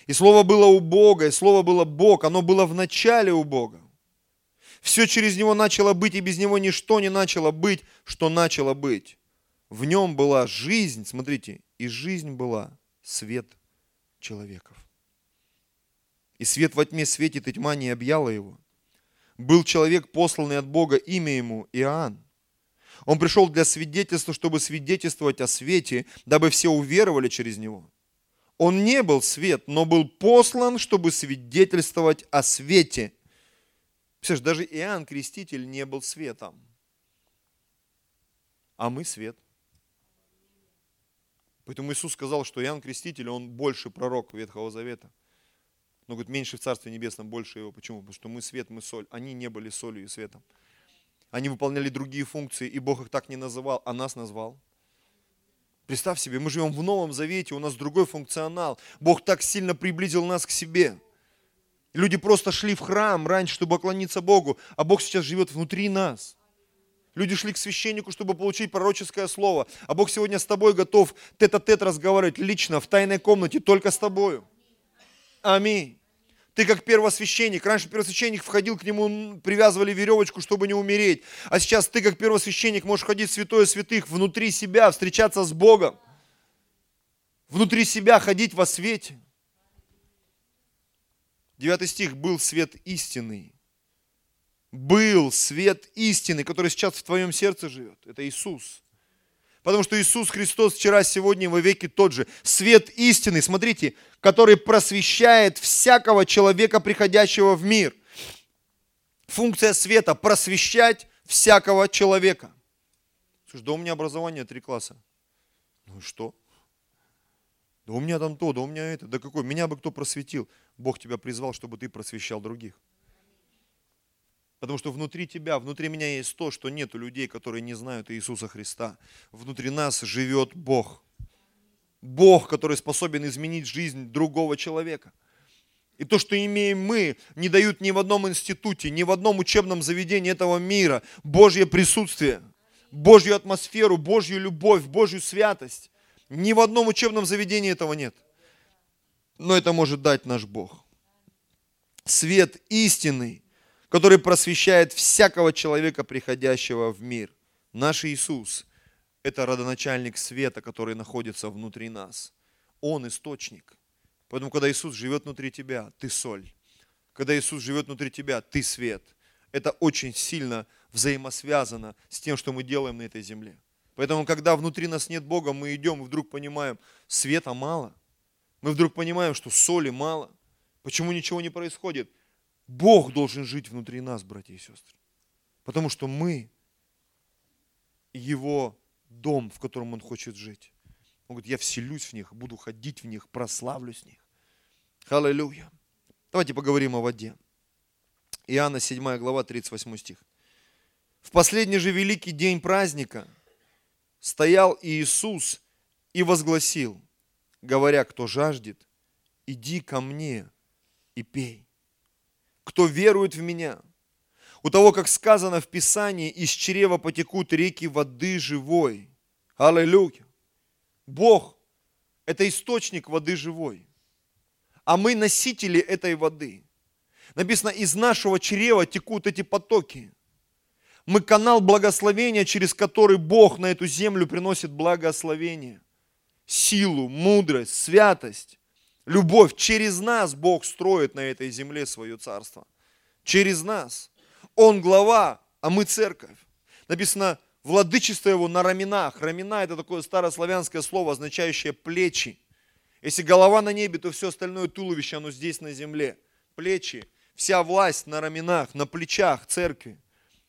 [SPEAKER 1] и Слово было у Бога, и Слово было Бог, оно было в начале у Бога. Все через Него начало быть, и без Него ничто не начало быть, что начало быть. В Нем была жизнь, смотрите, и жизнь была свет человеков. И свет во тьме светит, и тьма не объяла его. Был человек, посланный от Бога, имя ему Иоанн. Он пришел для свидетельства, чтобы свидетельствовать о свете, дабы все уверовали через него. Он не был свет, но был послан, чтобы свидетельствовать о свете. Представляешь, даже Иоанн Креститель не был светом. А мы свет. Поэтому Иисус сказал, что Иоанн Креститель, он больше пророк Ветхого Завета. Но, говорит, меньше в Царстве Небесном, больше его. Почему? Потому что мы свет, мы соль. Они не были солью и светом. Они выполняли другие функции, и Бог их так не называл, а нас назвал. Представь себе, мы живем в Новом Завете, у нас другой функционал. Бог так сильно приблизил нас к себе. Люди просто шли в храм раньше, чтобы поклониться Богу, а Бог сейчас живет внутри нас. Люди шли к священнику, чтобы получить пророческое слово, а Бог сегодня с тобой готов тет-а-тет разговаривать лично, в тайной комнате, только с тобою. Аминь. Ты как первосвященник. Раньше первосвященник входил к нему, привязывали веревочку, чтобы не умереть. А сейчас ты как первосвященник можешь ходить в святое святых, внутри себя, встречаться с Богом. Внутри себя ходить во свете. Девятый стих. Был свет истинный. Был свет истины, который сейчас в твоем сердце живет. Это Иисус. Потому что Иисус Христос вчера, сегодня во веки тот же. Свет истины, смотрите, который просвещает всякого человека, приходящего в мир. Функция света – просвещать всякого человека. Слушай, да у меня образование три класса. Ну и что? Да у меня там то, да у меня это. Да какой? Меня бы кто просветил? Бог тебя призвал, чтобы ты просвещал других. Потому что внутри тебя, внутри меня есть то, что нет у людей, которые не знают Иисуса Христа. Внутри нас живет Бог. Бог, который способен изменить жизнь другого человека. И то, что имеем мы, не дают ни в одном институте, ни в одном учебном заведении этого мира Божье присутствие, Божью атмосферу, Божью любовь, Божью святость. Ни в одном учебном заведении этого нет. Но это может дать наш Бог. Свет истинный который просвещает всякого человека, приходящего в мир. Наш Иисус – это родоначальник света, который находится внутри нас. Он источник. Поэтому, когда Иисус живет внутри тебя, ты соль. Когда Иисус живет внутри тебя, ты свет. Это очень сильно взаимосвязано с тем, что мы делаем на этой земле. Поэтому, когда внутри нас нет Бога, мы идем и вдруг понимаем, света мало. Мы вдруг понимаем, что соли мало – Почему ничего не происходит? Бог должен жить внутри нас, братья и сестры. Потому что мы Его дом, в котором Он хочет жить. Он говорит, я вселюсь в них, буду ходить в них, прославлюсь в них. Аллилуйя. Давайте поговорим о воде. Иоанна 7 глава, 38 стих. В последний же великий день праздника стоял Иисус и возгласил, говоря, кто жаждет, иди ко мне и пей. Кто верует в меня, у того, как сказано в Писании, из чрева потекут реки воды живой. Аллилуйя. Бог – это источник воды живой а мы носители этой воды. Написано, из нашего чрева текут эти потоки. Мы канал благословения, через который Бог на эту землю приносит благословение, силу, мудрость, святость, любовь. Через нас Бог строит на этой земле свое царство. Через нас. Он глава, а мы церковь. Написано, владычество его на раменах. Рамена – это такое старославянское слово, означающее плечи. Если голова на небе, то все остальное туловище, оно здесь на земле. Плечи, вся власть на раменах, на плечах церкви.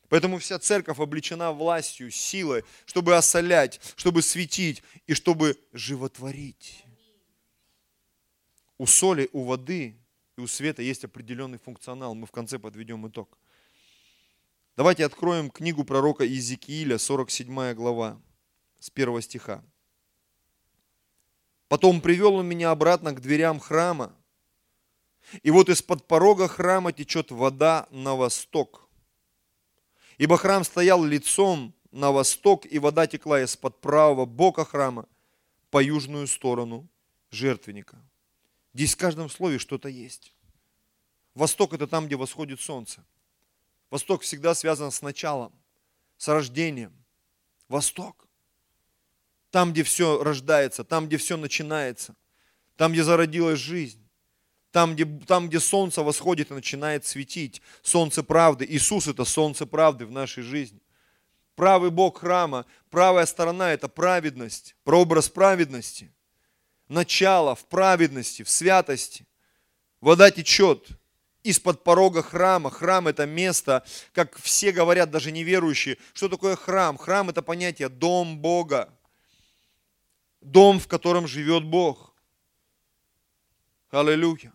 [SPEAKER 1] Поэтому вся церковь облечена властью, силой, чтобы осолять, чтобы светить и чтобы животворить. У соли, у воды и у света есть определенный функционал. Мы в конце подведем итог. Давайте откроем книгу пророка Иезекииля, 47 глава, с 1 стиха. Потом привел он меня обратно к дверям храма. И вот из-под порога храма течет вода на восток. Ибо храм стоял лицом на восток, и вода текла из-под правого бока храма по южную сторону жертвенника. Здесь в каждом слове что-то есть. Восток – это там, где восходит солнце. Восток всегда связан с началом, с рождением. Восток там, где все рождается, там, где все начинается, там, где зародилась жизнь, там где, там, где солнце восходит и начинает светить, солнце правды. Иисус – это солнце правды в нашей жизни. Правый бок храма, правая сторона – это праведность, прообраз праведности. Начало в праведности, в святости. Вода течет из-под порога храма. Храм – это место, как все говорят, даже неверующие. Что такое храм? Храм – это понятие дом Бога дом, в котором живет Бог. Аллилуйя.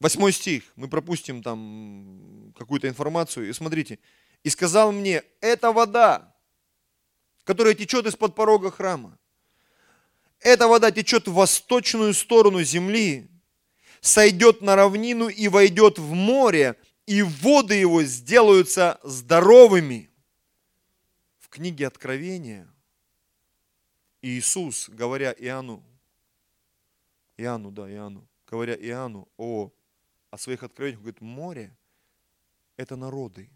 [SPEAKER 1] Восьмой стих, мы пропустим там какую-то информацию. И смотрите, и сказал мне, это вода, которая течет из-под порога храма. Эта вода течет в восточную сторону земли, сойдет на равнину и войдет в море, и воды его сделаются здоровыми. В книге Откровения – Иисус, говоря Иоанну, Иоанну, да, Иоанну, говоря Иоанну о, о своих откровениях, говорит, море – это народы.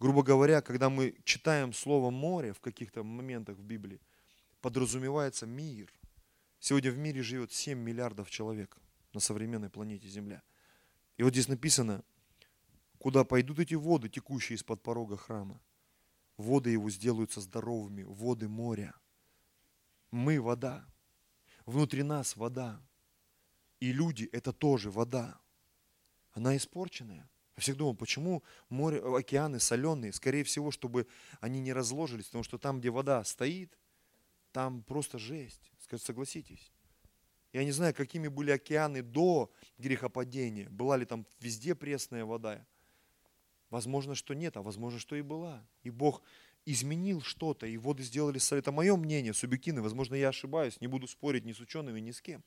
[SPEAKER 1] Грубо говоря, когда мы читаем слово «море» в каких-то моментах в Библии, подразумевается мир. Сегодня в мире живет 7 миллиардов человек на современной планете Земля. И вот здесь написано, куда пойдут эти воды, текущие из-под порога храма. Воды его сделаются здоровыми, воды моря – мы вода. Внутри нас вода. И люди – это тоже вода. Она испорченная. Я всегда думал, почему море, океаны соленые? Скорее всего, чтобы они не разложились, потому что там, где вода стоит, там просто жесть. Согласитесь. Я не знаю, какими были океаны до грехопадения. Была ли там везде пресная вода? Возможно, что нет, а возможно, что и была. И Бог изменил что-то, и воды сделали соль. Это мое мнение, субъективное, возможно, я ошибаюсь, не буду спорить ни с учеными, ни с кем.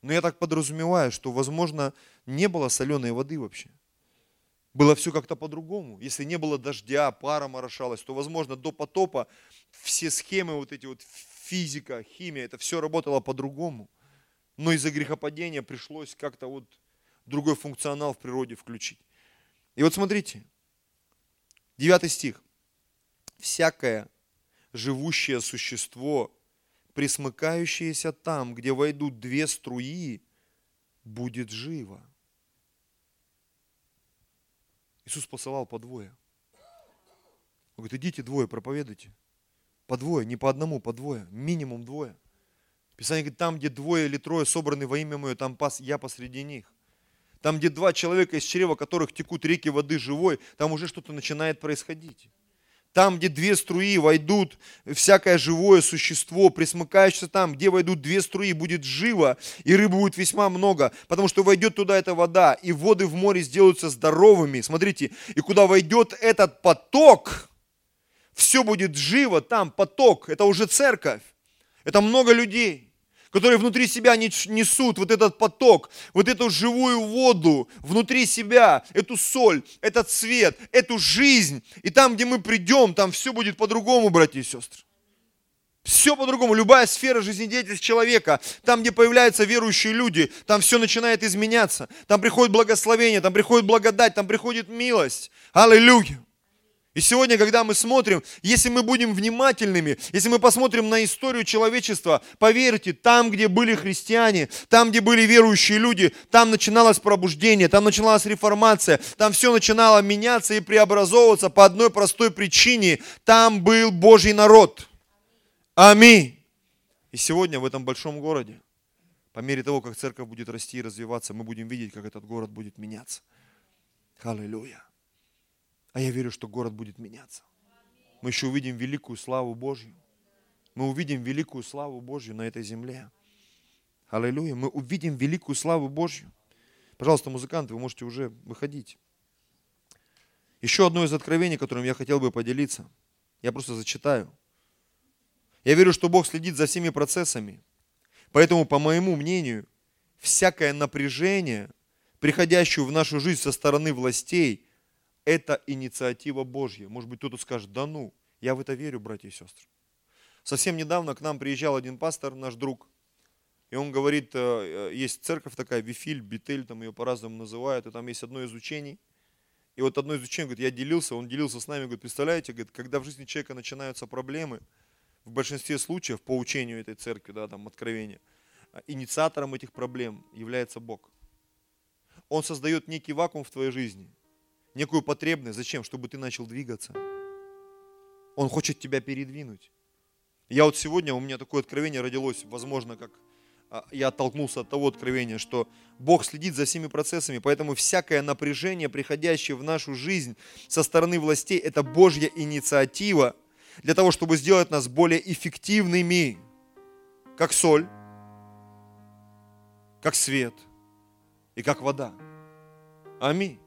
[SPEAKER 1] Но я так подразумеваю, что, возможно, не было соленой воды вообще. Было все как-то по-другому. Если не было дождя, пара морошалась, то, возможно, до потопа все схемы, вот эти вот физика, химия, это все работало по-другому. Но из-за грехопадения пришлось как-то вот другой функционал в природе включить. И вот смотрите, девятый стих всякое живущее существо, присмыкающееся там, где войдут две струи, будет живо. Иисус посылал по двое. Он говорит, идите двое, проповедуйте. По двое, не по одному, по двое, минимум двое. Писание говорит, там, где двое или трое собраны во имя Мое, там пас я посреди них. Там, где два человека из чрева, которых текут реки воды живой, там уже что-то начинает происходить. Там, где две струи войдут, всякое живое существо, присмыкающееся там, где войдут две струи, будет живо, и рыбы будет весьма много, потому что войдет туда эта вода, и воды в море сделаются здоровыми. Смотрите, и куда войдет этот поток, все будет живо, там поток, это уже церковь, это много людей которые внутри себя несут вот этот поток, вот эту живую воду внутри себя, эту соль, этот цвет, эту жизнь. И там, где мы придем, там все будет по-другому, братья и сестры. Все по-другому. Любая сфера жизнедеятельности человека, там, где появляются верующие люди, там все начинает изменяться. Там приходит благословение, там приходит благодать, там приходит милость. Аллилуйя. И сегодня, когда мы смотрим, если мы будем внимательными, если мы посмотрим на историю человечества, поверьте, там, где были христиане, там, где были верующие люди, там начиналось пробуждение, там начиналась реформация, там все начинало меняться и преобразовываться по одной простой причине. Там был Божий народ. Аминь. И сегодня в этом большом городе, по мере того, как церковь будет расти и развиваться, мы будем видеть, как этот город будет меняться. Аллилуйя. А я верю, что город будет меняться. Мы еще увидим великую славу Божью. Мы увидим великую славу Божью на этой земле. Аллилуйя. Мы увидим великую славу Божью. Пожалуйста, музыканты, вы можете уже выходить. Еще одно из откровений, которым я хотел бы поделиться. Я просто зачитаю. Я верю, что Бог следит за всеми процессами. Поэтому, по моему мнению, всякое напряжение, приходящее в нашу жизнь со стороны властей, это инициатива Божья. Может быть, кто-то скажет, да ну, я в это верю, братья и сестры. Совсем недавно к нам приезжал один пастор, наш друг, и он говорит, э, э, есть церковь такая, Вифиль, Битель, там ее по-разному называют, и там есть одно из учений. И вот одно из учений, говорит, я делился, он делился с нами, говорит, представляете, говорит, когда в жизни человека начинаются проблемы, в большинстве случаев, по учению этой церкви, да, там, откровения, э, инициатором этих проблем является Бог. Он создает некий вакуум в твоей жизни – некую потребность. Зачем? Чтобы ты начал двигаться. Он хочет тебя передвинуть. Я вот сегодня, у меня такое откровение родилось, возможно, как а, я оттолкнулся от того откровения, что Бог следит за всеми процессами, поэтому всякое напряжение, приходящее в нашу жизнь со стороны властей, это Божья инициатива для того, чтобы сделать нас более эффективными, как соль, как свет и как вода. Аминь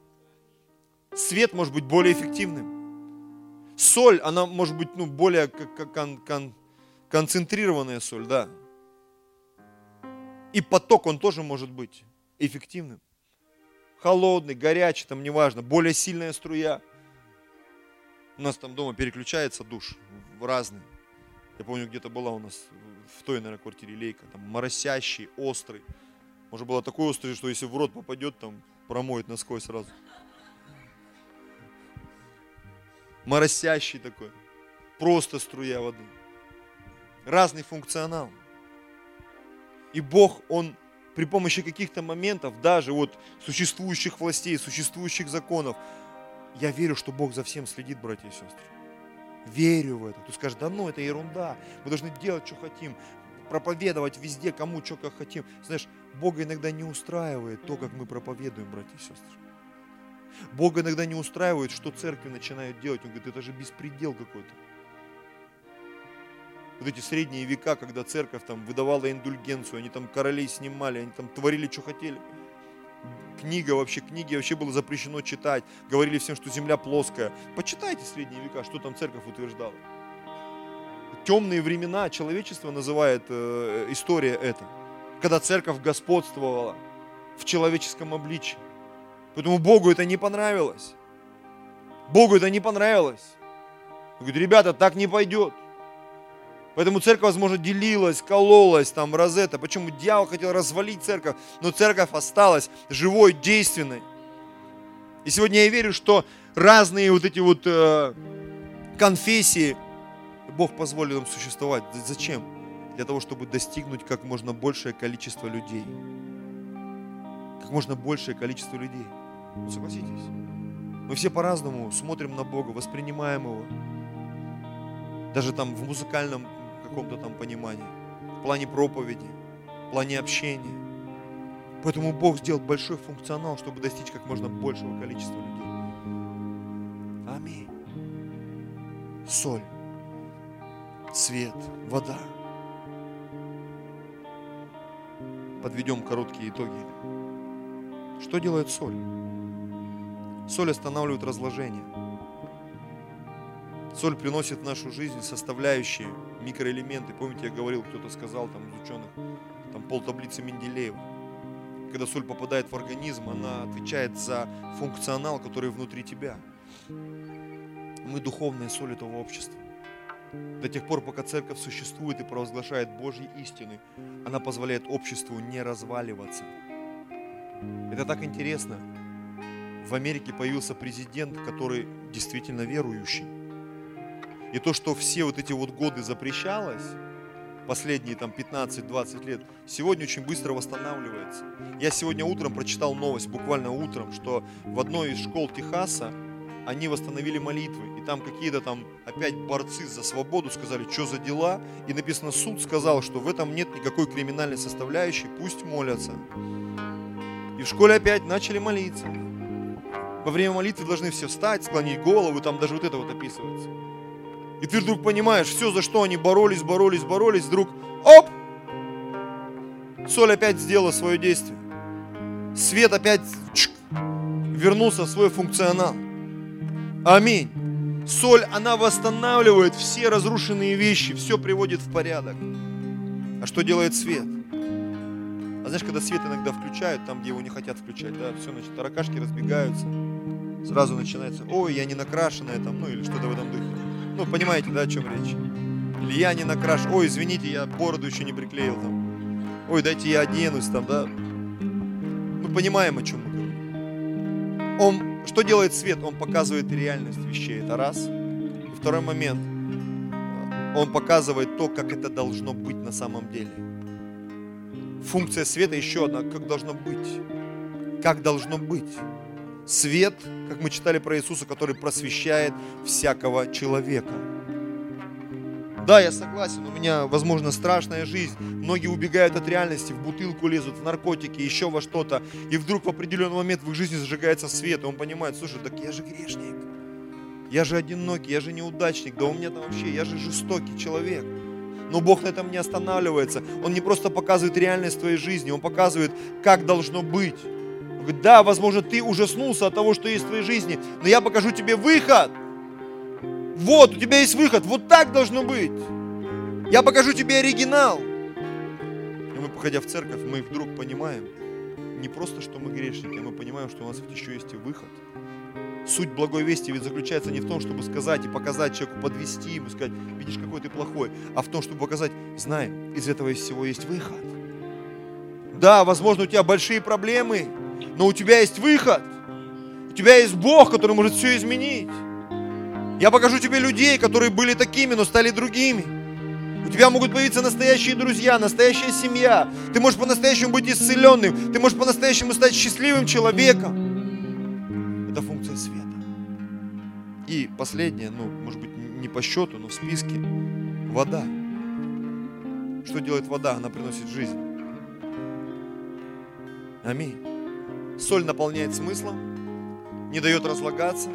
[SPEAKER 1] свет может быть более эффективным. Соль, она может быть ну, более кон, кон, концентрированная соль, да. И поток, он тоже может быть эффективным. Холодный, горячий, там неважно, более сильная струя. У нас там дома переключается душ в разный. Я помню, где-то была у нас в той, наверное, квартире лейка, там моросящий, острый. Может, было такой острый, что если в рот попадет, там промоет насквозь сразу. Моросящий такой, просто струя воды. Разный функционал. И Бог, Он при помощи каких-то моментов, даже вот существующих властей, существующих законов, я верю, что Бог за всем следит, братья и сестры. Верю в это. Ты скажешь, да ну, это ерунда. Мы должны делать, что хотим. Проповедовать везде, кому, что, как хотим. Знаешь, Бога иногда не устраивает то, как мы проповедуем, братья и сестры. Бога иногда не устраивает, что церкви начинают делать. Он говорит, это же беспредел какой-то. Вот эти средние века, когда церковь там выдавала индульгенцию, они там королей снимали, они там творили, что хотели. Книга вообще, книги вообще было запрещено читать. Говорили всем, что земля плоская. Почитайте средние века, что там церковь утверждала. Темные времена человечество называет э, история это. Когда церковь господствовала в человеческом обличии. Поэтому Богу это не понравилось. Богу это не понравилось. Он говорит, ребята, так не пойдет. Поэтому церковь, возможно, делилась, кололась, там, розета. Почему дьявол хотел развалить церковь, но церковь осталась живой, действенной. И сегодня я верю, что разные вот эти вот э, конфессии, Бог позволил им существовать. Зачем? Для того, чтобы достигнуть как можно большее количество людей. Как можно большее количество людей. Согласитесь. Мы все по-разному смотрим на Бога, воспринимаем Его. Даже там в музыкальном каком-то там понимании. в плане проповеди, в плане общения. Поэтому Бог сделал большой функционал, чтобы достичь как можно большего количества людей. Аминь. Соль, свет, вода. Подведем короткие итоги. Что делает соль? Соль останавливает разложение. Соль приносит в нашу жизнь составляющие, микроэлементы. Помните, я говорил, кто-то сказал там из ученых, там пол таблицы Менделеева. Когда соль попадает в организм, она отвечает за функционал, который внутри тебя. Мы духовная соль этого общества. До тех пор, пока церковь существует и провозглашает Божьи истины, она позволяет обществу не разваливаться. Это так интересно. В Америке появился президент, который действительно верующий. И то, что все вот эти вот годы запрещалось, последние там 15-20 лет, сегодня очень быстро восстанавливается. Я сегодня утром прочитал новость, буквально утром, что в одной из школ Техаса они восстановили молитвы. И там какие-то там опять борцы за свободу сказали, что за дела. И написано, суд сказал, что в этом нет никакой криминальной составляющей, пусть молятся. И в школе опять начали молиться. Во время молитвы должны все встать, склонить голову, там даже вот это вот описывается. И ты вдруг понимаешь, все, за что они боролись, боролись, боролись, вдруг, оп, соль опять сделала свое действие. Свет опять чик, вернулся в свой функционал. Аминь. Соль, она восстанавливает все разрушенные вещи, все приводит в порядок. А что делает свет? Знаешь, когда свет иногда включают, там, где его не хотят включать, да, все, значит, таракашки разбегаются, сразу начинается, ой, я не накрашенная там, ну или что-то в этом духе. Ну, понимаете, да, о чем речь? Или я не накраш, ой, извините, я бороду еще не приклеил там. Ой, дайте я оденусь там, да. Мы понимаем, о чем мы говорим. Он, что делает свет? Он показывает реальность вещей, это раз. И второй момент, он показывает то, как это должно быть на самом деле. Функция света еще одна, как должно быть. Как должно быть. Свет, как мы читали про Иисуса, который просвещает всякого человека. Да, я согласен, у меня, возможно, страшная жизнь. Многие убегают от реальности, в бутылку лезут, в наркотики, еще во что-то. И вдруг в определенный момент в их жизни зажигается свет, и он понимает, слушай, так я же грешник. Я же одинокий, я же неудачник, да у меня там вообще, я же жестокий человек. Но Бог на этом не останавливается. Он не просто показывает реальность твоей жизни, Он показывает, как должно быть. Он говорит, да, возможно, ты ужаснулся от того, что есть в твоей жизни, но я покажу тебе выход. Вот, у тебя есть выход, вот так должно быть. Я покажу тебе оригинал. И мы, походя в церковь, мы вдруг понимаем, не просто, что мы грешники, а мы понимаем, что у нас еще есть и выход. Суть благой вести ведь заключается не в том, чтобы сказать и показать человеку, подвести ему, сказать, видишь, какой ты плохой, а в том, чтобы показать, знаем, из этого всего есть выход. Да, возможно, у тебя большие проблемы, но у тебя есть выход. У тебя есть Бог, который может все изменить. Я покажу тебе людей, которые были такими, но стали другими. У тебя могут появиться настоящие друзья, настоящая семья. Ты можешь по-настоящему быть исцеленным. Ты можешь по-настоящему стать счастливым человеком. Функция света. И последнее, ну, может быть, не по счету, но в списке. Вода. Что делает вода? Она приносит жизнь. Аминь. Соль наполняет смыслом, не дает разлагаться.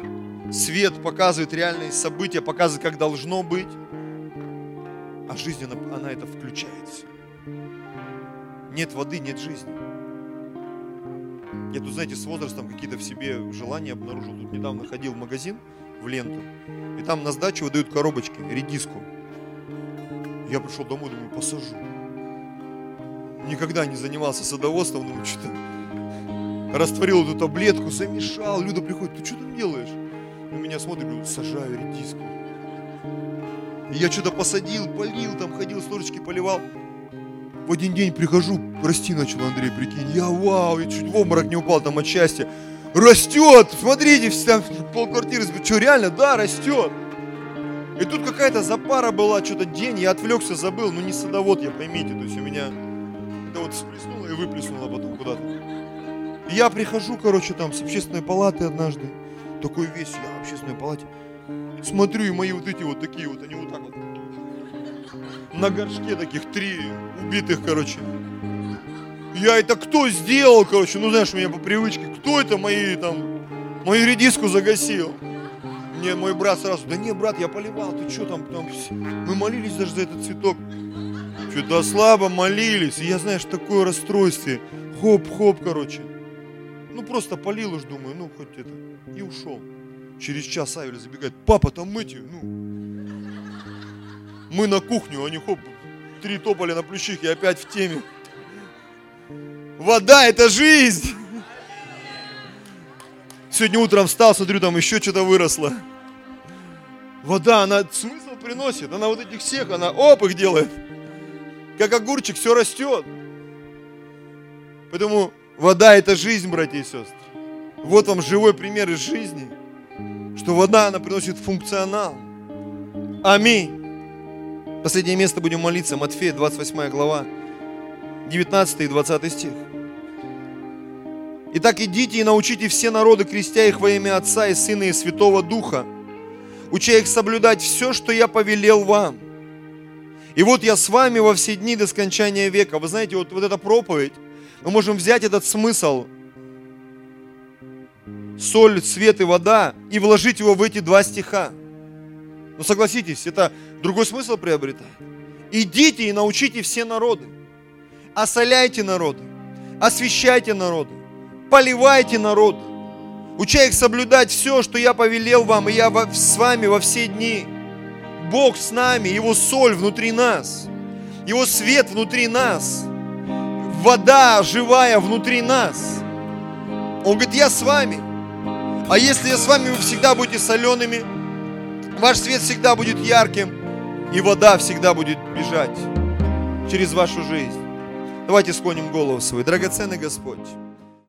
[SPEAKER 1] Свет показывает реальные события, показывает, как должно быть. А жизнь, она, она это включает. Нет воды, нет жизни. Я тут, знаете, с возрастом какие-то в себе желания обнаружил. Тут недавно ходил в магазин, в ленту, и там на сдачу выдают коробочки, редиску. Я пришел домой, думаю, посажу. Никогда не занимался садоводством, думаю, что-то растворил эту таблетку, замешал. Люда приходит, ты что там делаешь? На меня смотрит, говорит, сажаю редиску. И я что-то посадил, полил, там ходил с ложечки, поливал. В один день прихожу, расти начал Андрей, прикинь. Я вау, я чуть в обморок не упал там от счастья. Растет, смотрите, там полквартиры, что реально, да, растет. И тут какая-то запара была, что-то день, я отвлекся, забыл, ну не садовод я, поймите, то есть у меня это вот сплеснуло и выплеснуло потом куда-то. Я прихожу, короче, там с общественной палаты однажды, такой весь, я в общественной палате, смотрю, и мои вот эти вот такие вот, они вот так вот. На горшке таких три убитых, короче. Я это кто сделал, короче, ну знаешь, у меня по привычке, кто это мои там, мою редиску загасил? Мне мой брат сразу, да не, брат, я поливал, ты что там, там, мы молились даже за этот цветок. Что-то слабо молились, и я, знаешь, такое расстройстве, хоп-хоп, короче. Ну просто полил уж, думаю, ну хоть это, и ушел. Через час Авель забегает, папа, там эти, ну, мы на кухню, они хоп, три тополя на плющихе, опять в теме. Вода – это жизнь. Сегодня утром встал, смотрю, там еще что-то выросло. Вода, она смысл приносит. Она вот этих всех, она оп, их делает. Как огурчик, все растет. Поэтому вода – это жизнь, братья и сестры. Вот вам живой пример из жизни, что вода, она приносит функционал. Аминь. Последнее место будем молиться. Матфея, 28 глава, 19 и 20 стих. Итак, идите и научите все народы, крестя их во имя Отца и Сына и Святого Духа, уча их соблюдать все, что я повелел вам. И вот я с вами во все дни до скончания века. Вы знаете, вот, вот эта проповедь, мы можем взять этот смысл, соль, свет и вода, и вложить его в эти два стиха. Но согласитесь, это другой смысл приобретает. Идите и научите все народы. Осоляйте народы. Освещайте народы поливайте народ, уча их соблюдать все, что я повелел вам, и я с вами во все дни. Бог с нами, Его соль внутри нас, Его свет внутри нас, вода живая внутри нас. Он говорит, я с вами. А если я с вами, вы всегда будете солеными, ваш свет всегда будет ярким, и вода всегда будет бежать через вашу жизнь. Давайте склоним голову свою. Драгоценный Господь.